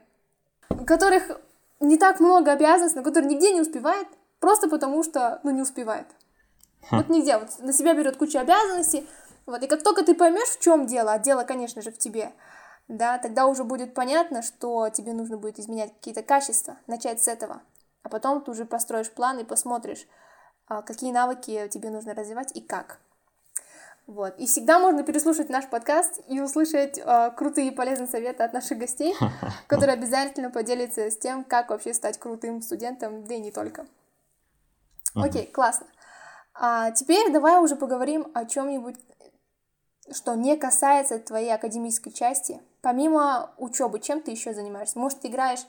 A: у которых не так много обязанностей, но которые нигде не успевают, просто потому что, ну, не успевает. Вот нигде, вот на себя берет кучу обязанностей, вот, и как только ты поймешь, в чем дело, а дело, конечно же, в тебе, да, тогда уже будет понятно, что тебе нужно будет изменять какие-то качества, начать с этого, а потом ты уже построишь план и посмотришь, а, какие навыки тебе нужно развивать и как. Вот. И всегда можно переслушать наш подкаст и услышать э, крутые и полезные советы от наших гостей, [LAUGHS] которые обязательно поделятся с тем, как вообще стать крутым студентом, да и не только. Окей, классно. А теперь давай уже поговорим о чем-нибудь, что не касается твоей академической части. Помимо учебы, чем ты еще занимаешься? Может, ты играешь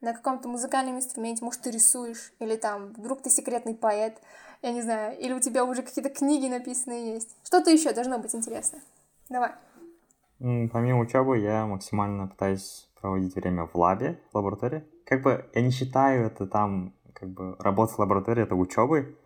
A: на каком-то музыкальном инструменте, может, ты рисуешь, или там, вдруг ты секретный поэт, я не знаю, или у тебя уже какие-то книги написанные есть. Что-то еще должно быть интересно. Давай.
B: Помимо учебы, я максимально пытаюсь проводить время в лабе, в лаборатории. Как бы я не считаю это там, как бы работа в лаборатории, это учебой,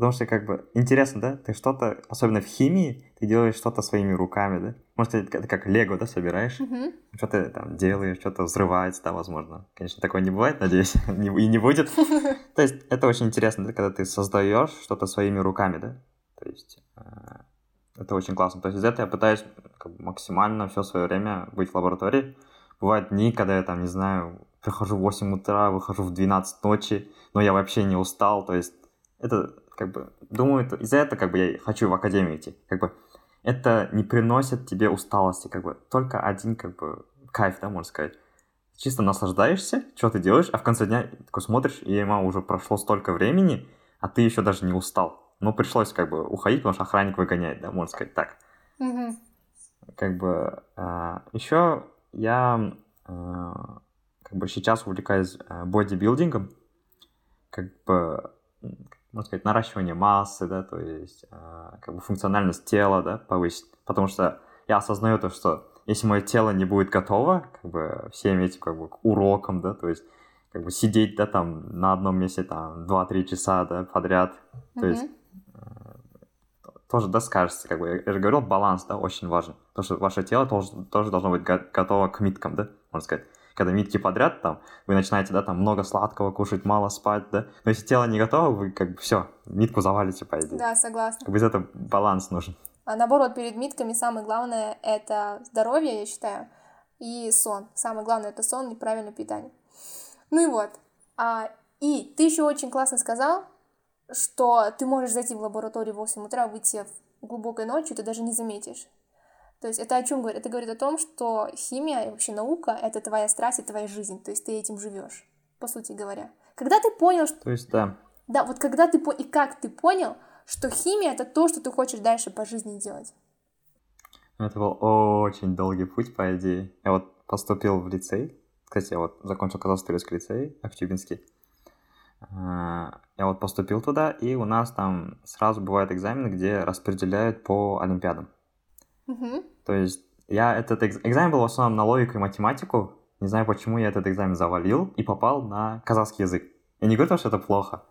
B: Потому что как бы интересно, да? Ты что-то, особенно в химии, ты делаешь что-то своими руками, да? Может, это как лего, да, собираешь? Mm-hmm. Что ты там делаешь, что-то взрывается, да, возможно. Конечно, такое не бывает, надеюсь, [LAUGHS] и не будет. [LAUGHS] То есть это очень интересно, да, когда ты создаешь что-то своими руками, да? То есть э, это очень классно. То есть из этого я пытаюсь как бы, максимально все свое время быть в лаборатории. Бывают дни, когда я там, не знаю, прихожу в 8 утра, выхожу в 12 ночи, но я вообще не устал. То есть это как бы, думаю, из-за этого, как бы, я хочу в академию идти, как бы, это не приносит тебе усталости, как бы, только один, как бы, кайф, да, можно сказать. Чисто наслаждаешься, что ты делаешь, а в конце дня такой смотришь, и ему уже прошло столько времени, а ты еще даже не устал. Ну, пришлось, как бы, уходить, потому что охранник выгоняет, да, можно сказать так. Mm-hmm. Как бы, а, еще я, а, как бы, сейчас увлекаюсь а, бодибилдингом, как бы, можно сказать, наращивание массы, да, то есть э, как бы функциональность тела, да, повысить. Потому что я осознаю то, что если мое тело не будет готово, как бы всем этим как бы к урокам, да, то есть как бы сидеть, да, там на одном месте там 2-3 часа, да, подряд, то mm-hmm. есть э, тоже, да, скажется, как бы, я же говорил, баланс, да, очень важен. Потому что ваше тело тоже, тоже должно быть готово к миткам, да, можно сказать когда митки подряд, там, вы начинаете, да, там, много сладкого кушать, мало спать, да, но если тело не готово, вы, как бы, все, митку завалите, по идее.
A: Да, согласна.
B: Как бы, это баланс нужен.
A: А наоборот, перед митками самое главное — это здоровье, я считаю, и сон. Самое главное — это сон и правильное питание. Ну и вот. А, и ты еще очень классно сказал, что ты можешь зайти в лабораторию в 8 утра, выйти в глубокой ночью, ты даже не заметишь. То есть это о чем говорит? Это говорит о том, что химия и вообще наука — это твоя страсть и твоя жизнь, то есть ты этим живешь, по сути говоря. Когда ты понял, что...
B: То есть, да.
A: Да, вот когда ты по... и как ты понял, что химия — это то, что ты хочешь дальше по жизни делать?
B: Это был очень долгий путь, по идее. Я вот поступил в лицей. Кстати, я вот закончил Казахстанский лицей, Актюбинский. А, я вот поступил туда, и у нас там сразу бывают экзамены, где распределяют по олимпиадам. Угу. То есть я этот экзамен был в основном на логику и математику. Не знаю, почему я этот экзамен завалил и попал на казахский язык. Я не говорю, что это плохо.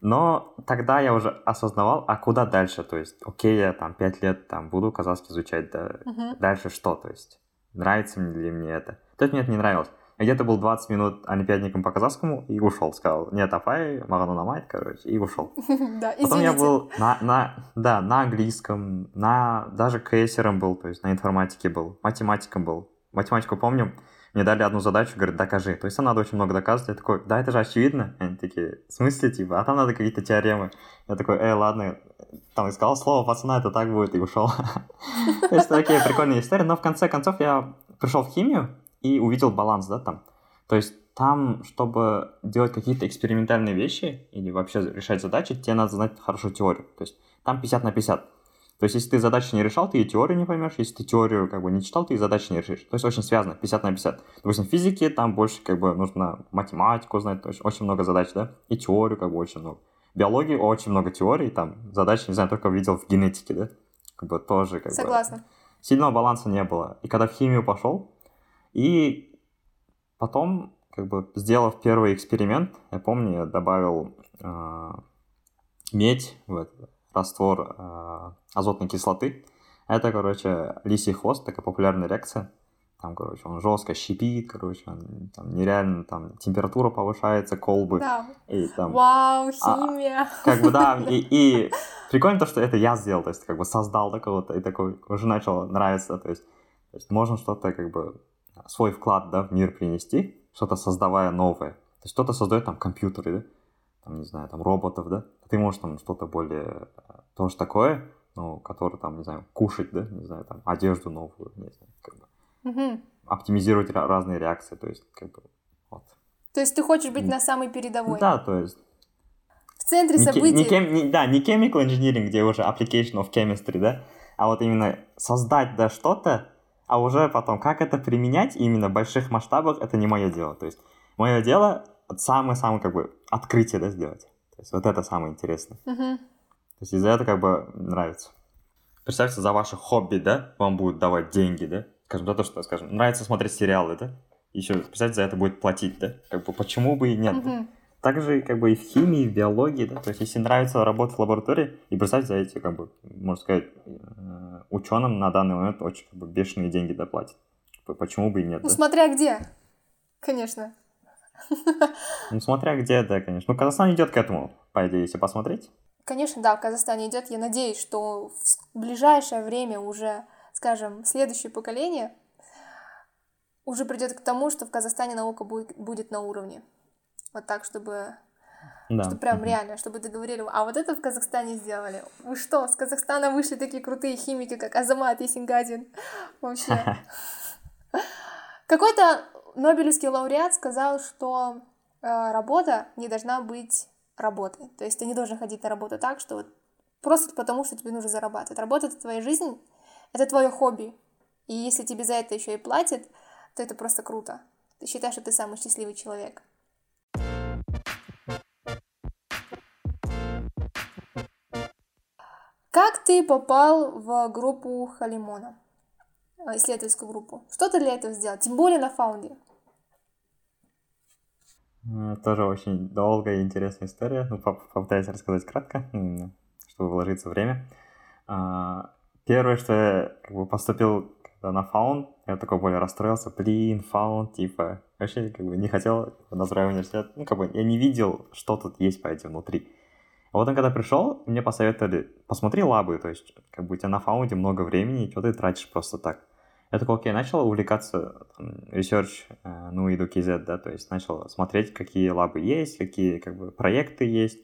B: Но тогда я уже осознавал, а куда дальше? То есть, окей, я там пять лет там буду казахский изучать, да, uh-huh. дальше что? То есть, нравится ли мне это? То есть, мне это не нравилось где-то был 20 минут олимпиадником по казахскому и ушел. Сказал, нет, апай, маған ұнамайды, короче, и ушел. [LAUGHS] да, Потом я был на, на, да, на английском, на даже кейсером был, то есть на информатике был, математиком был. Математику помню, мне дали одну задачу, говорят, докажи. То есть там надо очень много доказывать. Я такой, да, это же очевидно. Они такие, в смысле, типа, а там надо какие-то теоремы. Я такой, эй, ладно, там искал слово, пацана, это так будет, и ушел. [LAUGHS] То есть такие прикольные истории. Но в конце концов я пришел в химию и увидел баланс, да, там. То есть там, чтобы делать какие-то экспериментальные вещи или вообще решать задачи, тебе надо знать хорошо теорию. То есть там 50 на 50. То есть, если ты задачу не решал, ты и теорию не поймешь. Если ты теорию как бы не читал, ты и задачи не решишь. То есть, очень связано, 50 на 50. Допустим, в физике там больше как бы нужно математику знать, то есть очень много задач, да, и теорию как бы очень много. В биологии очень много теорий, там задач, не знаю, только видел в генетике, да, как бы тоже как
A: Согласна.
B: бы... Сильного баланса не было. И когда в химию пошел, и потом, как бы, сделав первый эксперимент, я помню, я добавил э, медь в это, раствор э, азотной кислоты. Это, короче, лисий хвост, такая популярная реакция. Там, короче, он жестко щипит, короче, он, там нереально, там температура повышается, колбы.
A: Да.
B: И, там,
A: Вау, химия.
B: А, как бы, да, [LAUGHS] и, и прикольно то, что это я сделал, то есть, как бы создал такого-то, и такой уже начал нравиться, то есть, то есть можно что-то, как бы, свой вклад, да, в мир принести, что-то создавая новое. То есть кто-то создает там компьютеры, да, там, не знаю, там роботов, да, ты можешь там что-то более тоже такое, ну, который там, не знаю, кушать, да, не знаю, там, одежду новую, не знаю, как бы,
A: Мгм.
B: оптимизировать разные реакции, то есть, как бы, вот.
A: То есть ты хочешь быть на самой передовой.
B: Да, то есть,
A: В центре
B: не,
A: событий.
B: не кем- не- да, не chemical engineering, где уже application of chemistry, да, а вот именно создать, да, что-то, а уже потом, как это применять именно в больших масштабах, это не мое дело, то есть, мое дело самое-самое, как бы, открытие, да, сделать. То есть, вот это самое интересное.
A: Мгм.
B: То есть из-за этого как бы нравится. Представьте, за ваше хобби, да, вам будут давать деньги, да? Скажем, за то, что, скажем, нравится смотреть сериалы, да? Еще, представьте, за это будет платить, да? Как бы почему бы и нет? да?
A: Мгм.
B: Также как бы и в химии, и в биологии, да? То есть если нравится работать в лаборатории, и представьте, за эти, как бы, можно сказать, ученым на данный момент очень как бы бешеные деньги доплатят. П- Почему бы и нет,
A: Ну,
B: да?
A: смотря где. Конечно.
B: Ну, смотря где, да, конечно. Ну, Казахстан идет к этому, по идее, если посмотреть.
A: Конечно, да, в Казахстане идет. Я надеюсь, что в ближайшее время уже, скажем, следующее поколение уже придет к тому, что в Казахстане наука будет, будет на уровне. Вот так, чтобы,
B: Да.
A: чтобы прям реально, чтобы ты говорили, а вот это в Казахстане сделали. Вы что, с Казахстана вышли такие крутые химики, как Азамат Есингадин. Вообще. [LAUGHS] Какой-то Нобелевский лауреат сказал, что э, работа не должна быть работой. То есть ты не должен ходить на работу так, что вот просто потому, что тебе нужно зарабатывать. Работа — это твоя жизнь, это твое хобби. И если тебе за это еще и платят, то это просто круто. Ты считаешь, что ты самый счастливый человек. Как ты попал в группу Халимона? э, исследовательскую группу. Что ты для этого сделал? Тем более на фаунде.
B: Э, Тоже очень долгая и интересная история. Ну, поп- попытаюсь рассказать кратко, чтобы вложиться время. А, Первое, что я как бы поступил на фаунд, я такой более расстроился. Блин, фаунд, типа, вообще как бы не хотел назвать университет. Ну, как бы я не видел, что тут есть по этим внутри. А он когда пришел, мне посоветовали, посмотри лабы, то есть как бы у тебя на фаунде много времени, что ты тратишь просто так. Я такой, окей, начал увлекаться там, research, э, ну, иду KZ, да, то есть начал смотреть, какие лабы есть, какие, как бы, проекты есть,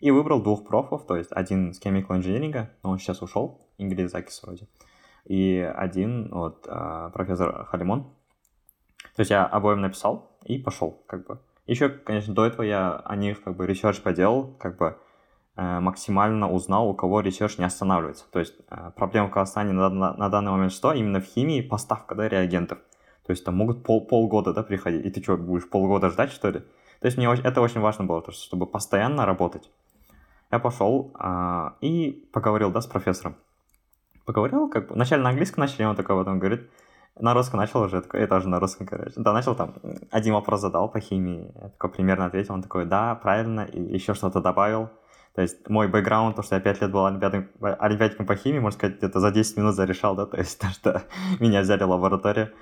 B: и выбрал двух профов, то есть один с chemical engineering, но он сейчас ушел, Ингрид Закис вроде, и один, вот, э, профессор Халимон. То есть я обоим написал и пошел, как бы. Еще, конечно, до этого я о них, как бы, research поделал, как бы, максимально узнал, у кого research не останавливается. То есть э, проблема в Казахстане на, на- на данный момент что? Именно в химии поставка да, реагентов. То есть там могут пол, полгода да, приходить. И ты что, будешь полгода ждать, что ли? То есть мне это очень важно было, то, что, чтобы постоянно работать. Я пошел а, и поговорил да, с профессором. Поговорил, как бы, вначале на английском начали, он такой потом говорит, на русском начал уже, такой, я тоже на русском, короче. Да, начал там, один вопрос задал по химии, я такой примерно ответил, он такой, да, правильно, и еще что-то добавил. То есть мой бэкграунд, то, что я 5 лет был олимпиадником по химии, можно сказать, где-то за 10 минут зарешал, да, то есть [LAUGHS] то, что меня взяли в лабораторию.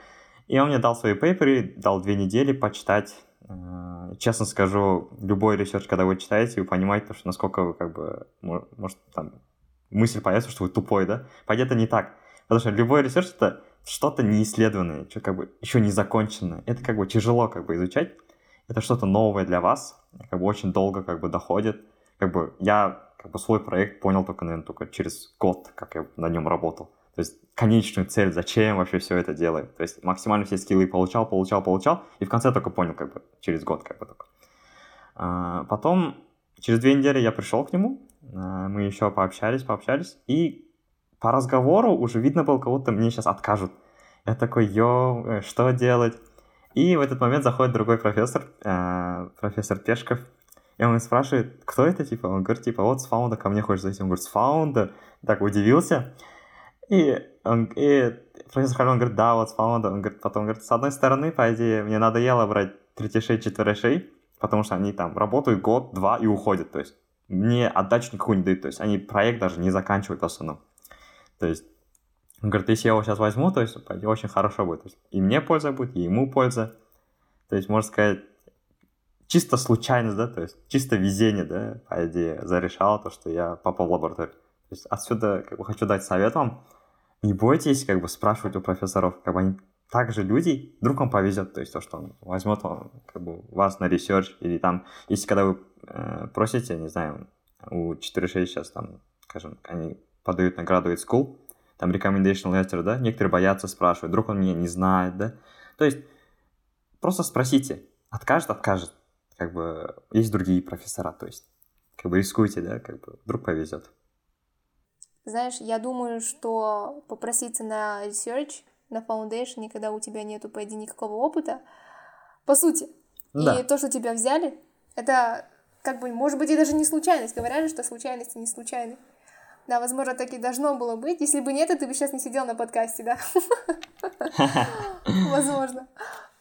B: И он мне дал свои paper ы, дал две недели почитать. Э, Честно скажу, любой research, когда вы читаете, вы понимаете, что насколько вы как бы, мо- может, там, мысль появится, что вы тупой, да? Пойдет это не так. Потому что любой research — это что-то неисследованное, что как бы еще не законченное. Это как бы тяжело как бы изучать. Это что-то новое для вас, как бы очень долго как бы доходит. Как бы я как бы свой проект понял только, наверное, только через год, как я на нем работал. То есть конечную цель, зачем вообще все это делаю. То есть максимально все skill ы получал, получал, получал, и в конце только понял, как бы, через год, как бы только. А, потом, через две недели я пришел к нему, а, мы еще пообщались, пообщались, и по разговору уже видно было, кого-то мне сейчас откажут. Я такой, йо, э, что делать? И в этот момент заходит другой профессор, э, профессор Пешков, и он спрашивает, кто это, типа, он говорит, типа, вот с фаунда ко мне хочешь зайти. Он говорит, с фаунда? Так удивился. И, он, и профессор Харон говорит, да, вот с фаунда. Он говорит, потом говорит, с одной стороны, по идее, мне надоело брать третьей, четверошей, потому что они там работают год, два и уходят. То есть мне отдачу никакую не дают. То есть они проект даже не заканчивают в основном. То есть он говорит, если я его сейчас возьму, то есть очень хорошо будет. То есть, и мне польза будет, и ему польза. То есть, можно сказать, чисто случайность, да, то есть чисто везение, да, по идее, зарешало то, что я попал в лабораторию. То есть отсюда как бы хочу дать совет вам, не бойтесь как бы спрашивать у профессоров, как бы они также люди, вдруг вам повезет, то есть то, что он возьмет вам, как бы, вас на research, или там, если когда вы э, просите, не знаю, у 4.6 сейчас там, скажем, они подают на graduate school, там recommendation letter, да, некоторые боятся спрашивать, вдруг он меня не знает, да, то есть просто спросите, откажет, откажет, как бы есть другие профессора, то есть как бы рискуйте, да, как бы вдруг повезет.
A: Знаешь, я думаю, что попроситься на research, на foundation, когда у тебя нету, по идее, никакого опыта, по сути, да. и то, что тебя взяли, это как бы, может быть, и даже не случайность. Говорят же, что случайности не случайны. Да, возможно, так и должно было быть. Если бы нет, ты бы сейчас не сидел на подкасте, да? [LAUGHS] Возможно.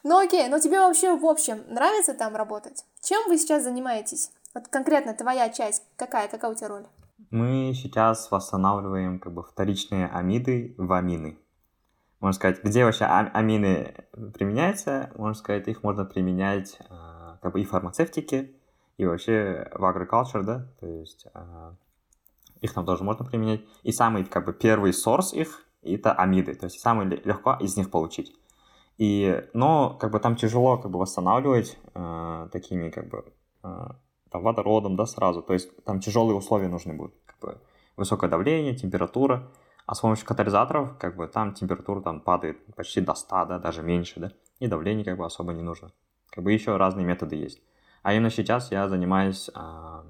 A: Ну окей, но тебе вообще в общем нравится там работать? Чем вы сейчас занимаетесь? Вот конкретно твоя часть, какая, какая у тебя роль?
B: Мы сейчас восстанавливаем как бы вторичные амиды в амины. Можно сказать, где вообще амины применяются, можно сказать, их можно применять э, как бы и в фармацевтике, и вообще в agriculture, да, то есть э, их там тоже можно применять. И самый как бы первый сорс их это амиды, то есть самый легко из них получить. И, но как бы там тяжело как бы восстанавливать э, такими как бы э, там, водородом, да, сразу. То есть там тяжелые условия нужны будут. Как бы высокое давление, температура. А с помощью катализаторов, как бы там температура там падает почти до 100, да, даже меньше, да. И давление как бы особо не нужно. Как бы еще разные методы есть. А именно сейчас я занимаюсь э,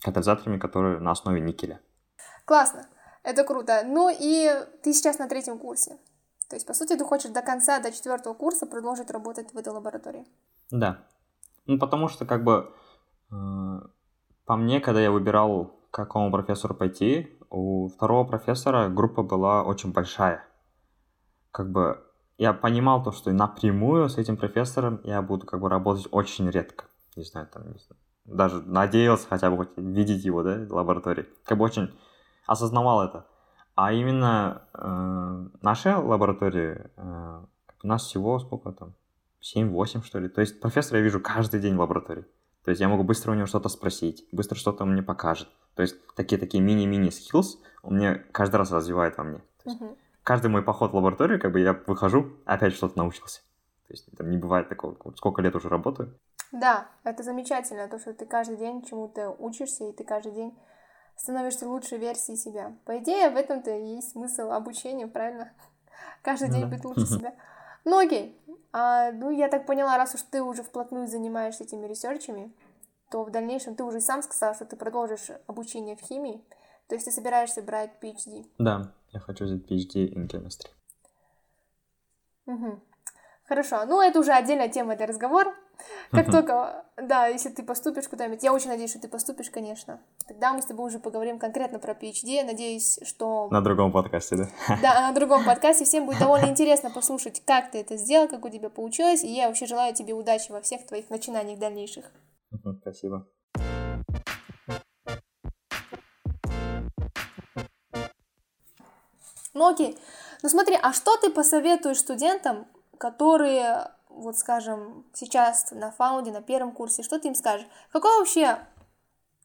B: катализаторами, которые на основе никеля.
A: Классно, это круто. Ну и ты сейчас на третьем курсе. То есть, по сути, ты хочешь до конца, до четвертого курса продолжить работать в этой лаборатории.
B: Да. Ну, потому что, как бы, э, по мне, когда я выбирал, к какому профессору пойти, у второго профессора группа была очень большая. Как бы, я понимал то, что напрямую с этим профессором я буду, как бы, работать очень редко. Не знаю, там, не знаю. Даже надеялся хотя бы хоть видеть его, да, в лаборатории. Как бы очень осознавал это. А именно э, наша лаборатория, э, у нас всего сколько там, 7-8 что ли. То есть профессора я вижу каждый день в лаборатории. То есть я могу быстро у него что-то спросить, быстро что-то мне покажет. То есть такие-такие мини-мини skills он мне каждый раз развивает во мне. Uh-huh. Каждый мой поход в лабораторию, как бы я выхожу, опять что-то научился. То есть там не бывает такого, сколько лет уже работаю.
A: Да, это замечательно, то, что ты каждый день чему-то учишься, и ты каждый день становишься лучшей версией себя. По идее, в этом-то и есть смысл обучения, правильно? [LAUGHS] Каждый день быть лучше себя. Ну окей. А, ну, я так поняла, раз уж ты уже вплотную занимаешься этими ресерчами, то в дальнейшем ты уже сам сказал, что ты продолжишь обучение в химии. То есть ты собираешься брать PhD.
B: Да, я хочу взять PhD in chemistry.
A: Угу. Хорошо, ну это уже отдельная тема для разговора. Как только, да, если ты поступишь куда-нибудь, я очень надеюсь, что ты поступишь, конечно, тогда мы с тобой уже поговорим конкретно про PhD. Надеюсь, что...
B: На другом подкасте, да?
A: Да, [LAUGHS] на другом подкасте. Всем будет довольно интересно послушать, как ты это сделал, как у тебя получилось. И я вообще желаю тебе удачи во всех твоих начинаниях дальнейших.
B: Спасибо.
A: Ну окей. Ну смотри, а что ты посоветуешь студентам, которые, вот скажем, сейчас на фаунде, на первом курсе, что ты им скажешь? Какой вообще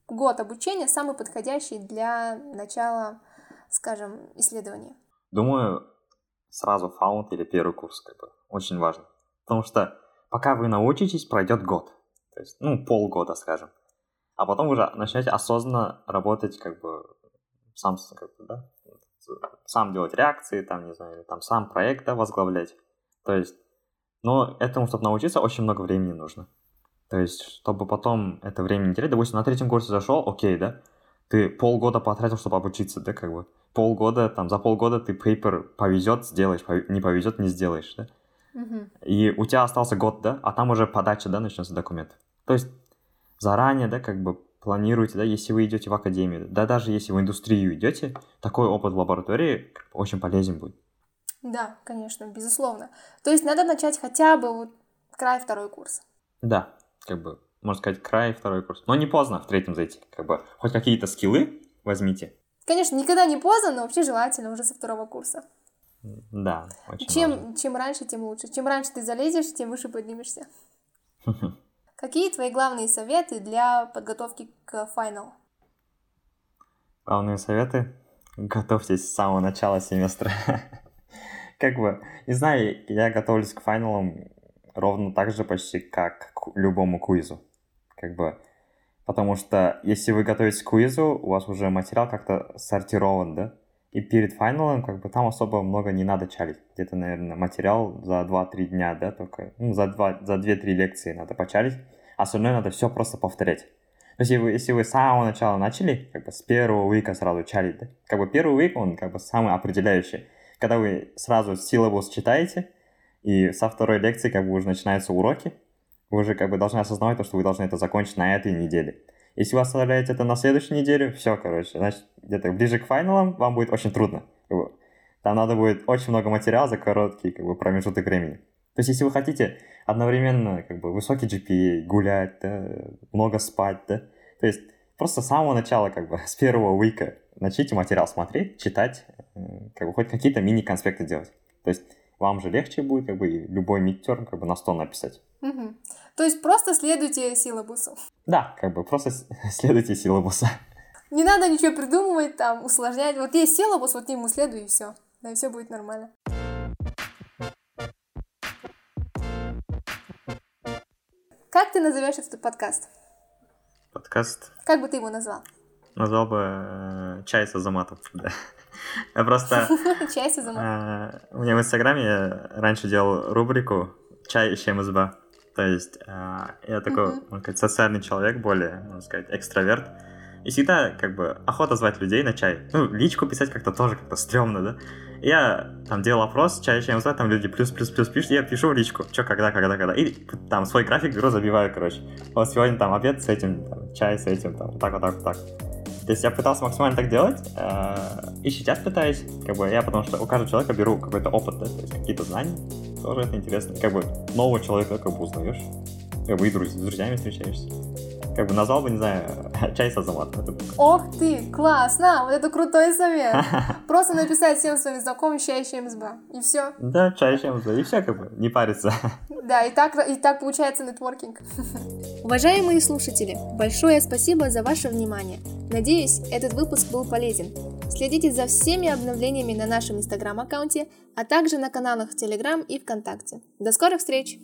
A: год обучения самый подходящий для начала, скажем, исследования?
B: Думаю, сразу фаунд или первый курс, как бы, очень важно. Потому что пока вы научитесь, пройдет год. То есть, ну, полгода, скажем. А потом уже начнете осознанно работать, как бы, сам, как бы, да, сам делать реакции, там, не знаю, там, сам проект, возглавлять. То есть, но этому, чтобы научиться, очень много времени нужно. То есть, чтобы потом это время не терять, допустим, на третьем курсе зашел, окей, да, ты полгода потратил, чтобы обучиться, да, как бы, полгода, там, за полгода ты пейпер повезет, сделаешь, не повезет, не сделаешь, да.
A: Мгм.
B: И у тебя остался год, да, а там уже подача, да, начнется документов. То есть заранее, да, как бы планируете, да, если вы идете в академию, да, даже если в индустрию идете, такой опыт в лаборатории очень полезен будет.
A: Да, конечно, безусловно. То есть надо начать хотя бы вот край второй курс.
B: Да, как бы, можно сказать, край второй курс. Но не поздно в третьем зайти, как бы, хоть какие-то скиллы возьмите.
A: Конечно, никогда не поздно, но вообще желательно уже со второго курса.
B: Да, очень важно.
A: Чем, чем раньше, тем лучше. Чем раньше ты залезешь, тем выше поднимешься. [LAUGHS] Какие твои главные советы для подготовки к финал?
B: Главные советы? Готовьтесь с самого начала семестра. [LAUGHS] Как бы, не знаю, я готовлюсь к финалам ровно так же почти, как к любому квизу. Как бы, потому что если вы готовитесь к квизу, у вас уже материал как-то сортирован, да? И перед финалом, как бы, там особо много не надо чалить. Где-то, наверное, материал за 2-3 дня, да, только, ну, за, 2, за 2-3 лекции надо почалить. А остальное надо все просто повторять. То есть, если вы, если вы с самого начала начали, как бы с первого уика сразу чалить, да? Как бы первый уик, он как бы самый определяющий. Когда вы сразу силабус читаете, и со второй лекции как бы уже начинаются уроки, вы уже как бы должны осознавать то, что вы должны это закончить на этой неделе. Если вы оставляете это на следующую неделю, все, короче, значит, где-то ближе к финалам вам будет очень трудно. Там надо будет очень много материала за короткий как бы, промежуток времени. То есть, если вы хотите одновременно как бы высокий GPA, гулять, да, много спать, да, то есть просто с самого начала, как бы, [LAUGHS] с первого уика начните материал смотреть, читать, как бы хоть какие-то мини-конспекты делать. То есть вам же легче будет, как бы, любой мидтерм, как бы, на 100 написать.
A: Мгм. То есть просто следуйте силабусу.
B: Да, как бы, просто [LAUGHS] следуйте силабуса.
A: Не надо ничего придумывать, там, усложнять. Вот есть силабус, вот ему следуй, и все. Да, и все будет нормально. Как ты назовешь этот подкаст?
B: Подкаст
A: Как бы ты его назвал?
B: Назвал бы э, «Чай с Азаматом». [LAUGHS] Да. Я просто... [LAUGHS]
A: Чай с Азаматом.
B: э, У меня в Инстаграме я раньше делал рубрику «Чай и чем изба». То есть э, я такой, можно сказать, социальный человек, более, можно сказать, экстраверт. И всегда, как бы, охота звать людей на чай. Ну, личку писать как-то тоже как-то стрёмно, да? Я там делал опрос, чай, чем звать, там люди плюс-плюс-плюс пишут, я пишу в личку, что, когда, когда, когда. И там свой график беру, забиваю, короче. Вот сегодня там обед с этим, там, чай с этим, там, вот так, вот так, вот так. То есть я пытался максимально так делать, э, и сейчас пытаюсь, как бы я, потому что у каждого человека беру какой-то опыт, да, то есть какие-то знания, тоже это интересно. Как бы нового человека как бы узнаешь, как бы и с друзьями встречаешься. Как бы назвал бы, не знаю, [LAUGHS] чай с Азаматом.
A: Ох ты, классно! Вот это крутой совет. [LAUGHS] Просто написать всем своим знакомым чай с МСБ. И все.
B: Да, чай с чем и все, как бы, не париться. [LAUGHS]
A: Да, и так, и так получается нетворкинг. Уважаемые слушатели, большое спасибо за ваше внимание. Надеюсь, этот выпуск был полезен. Следите за всеми обновлениями на нашем инстаграм-аккаунте, а также на каналах в Телеграм и ВКонтакте. До скорых встреч!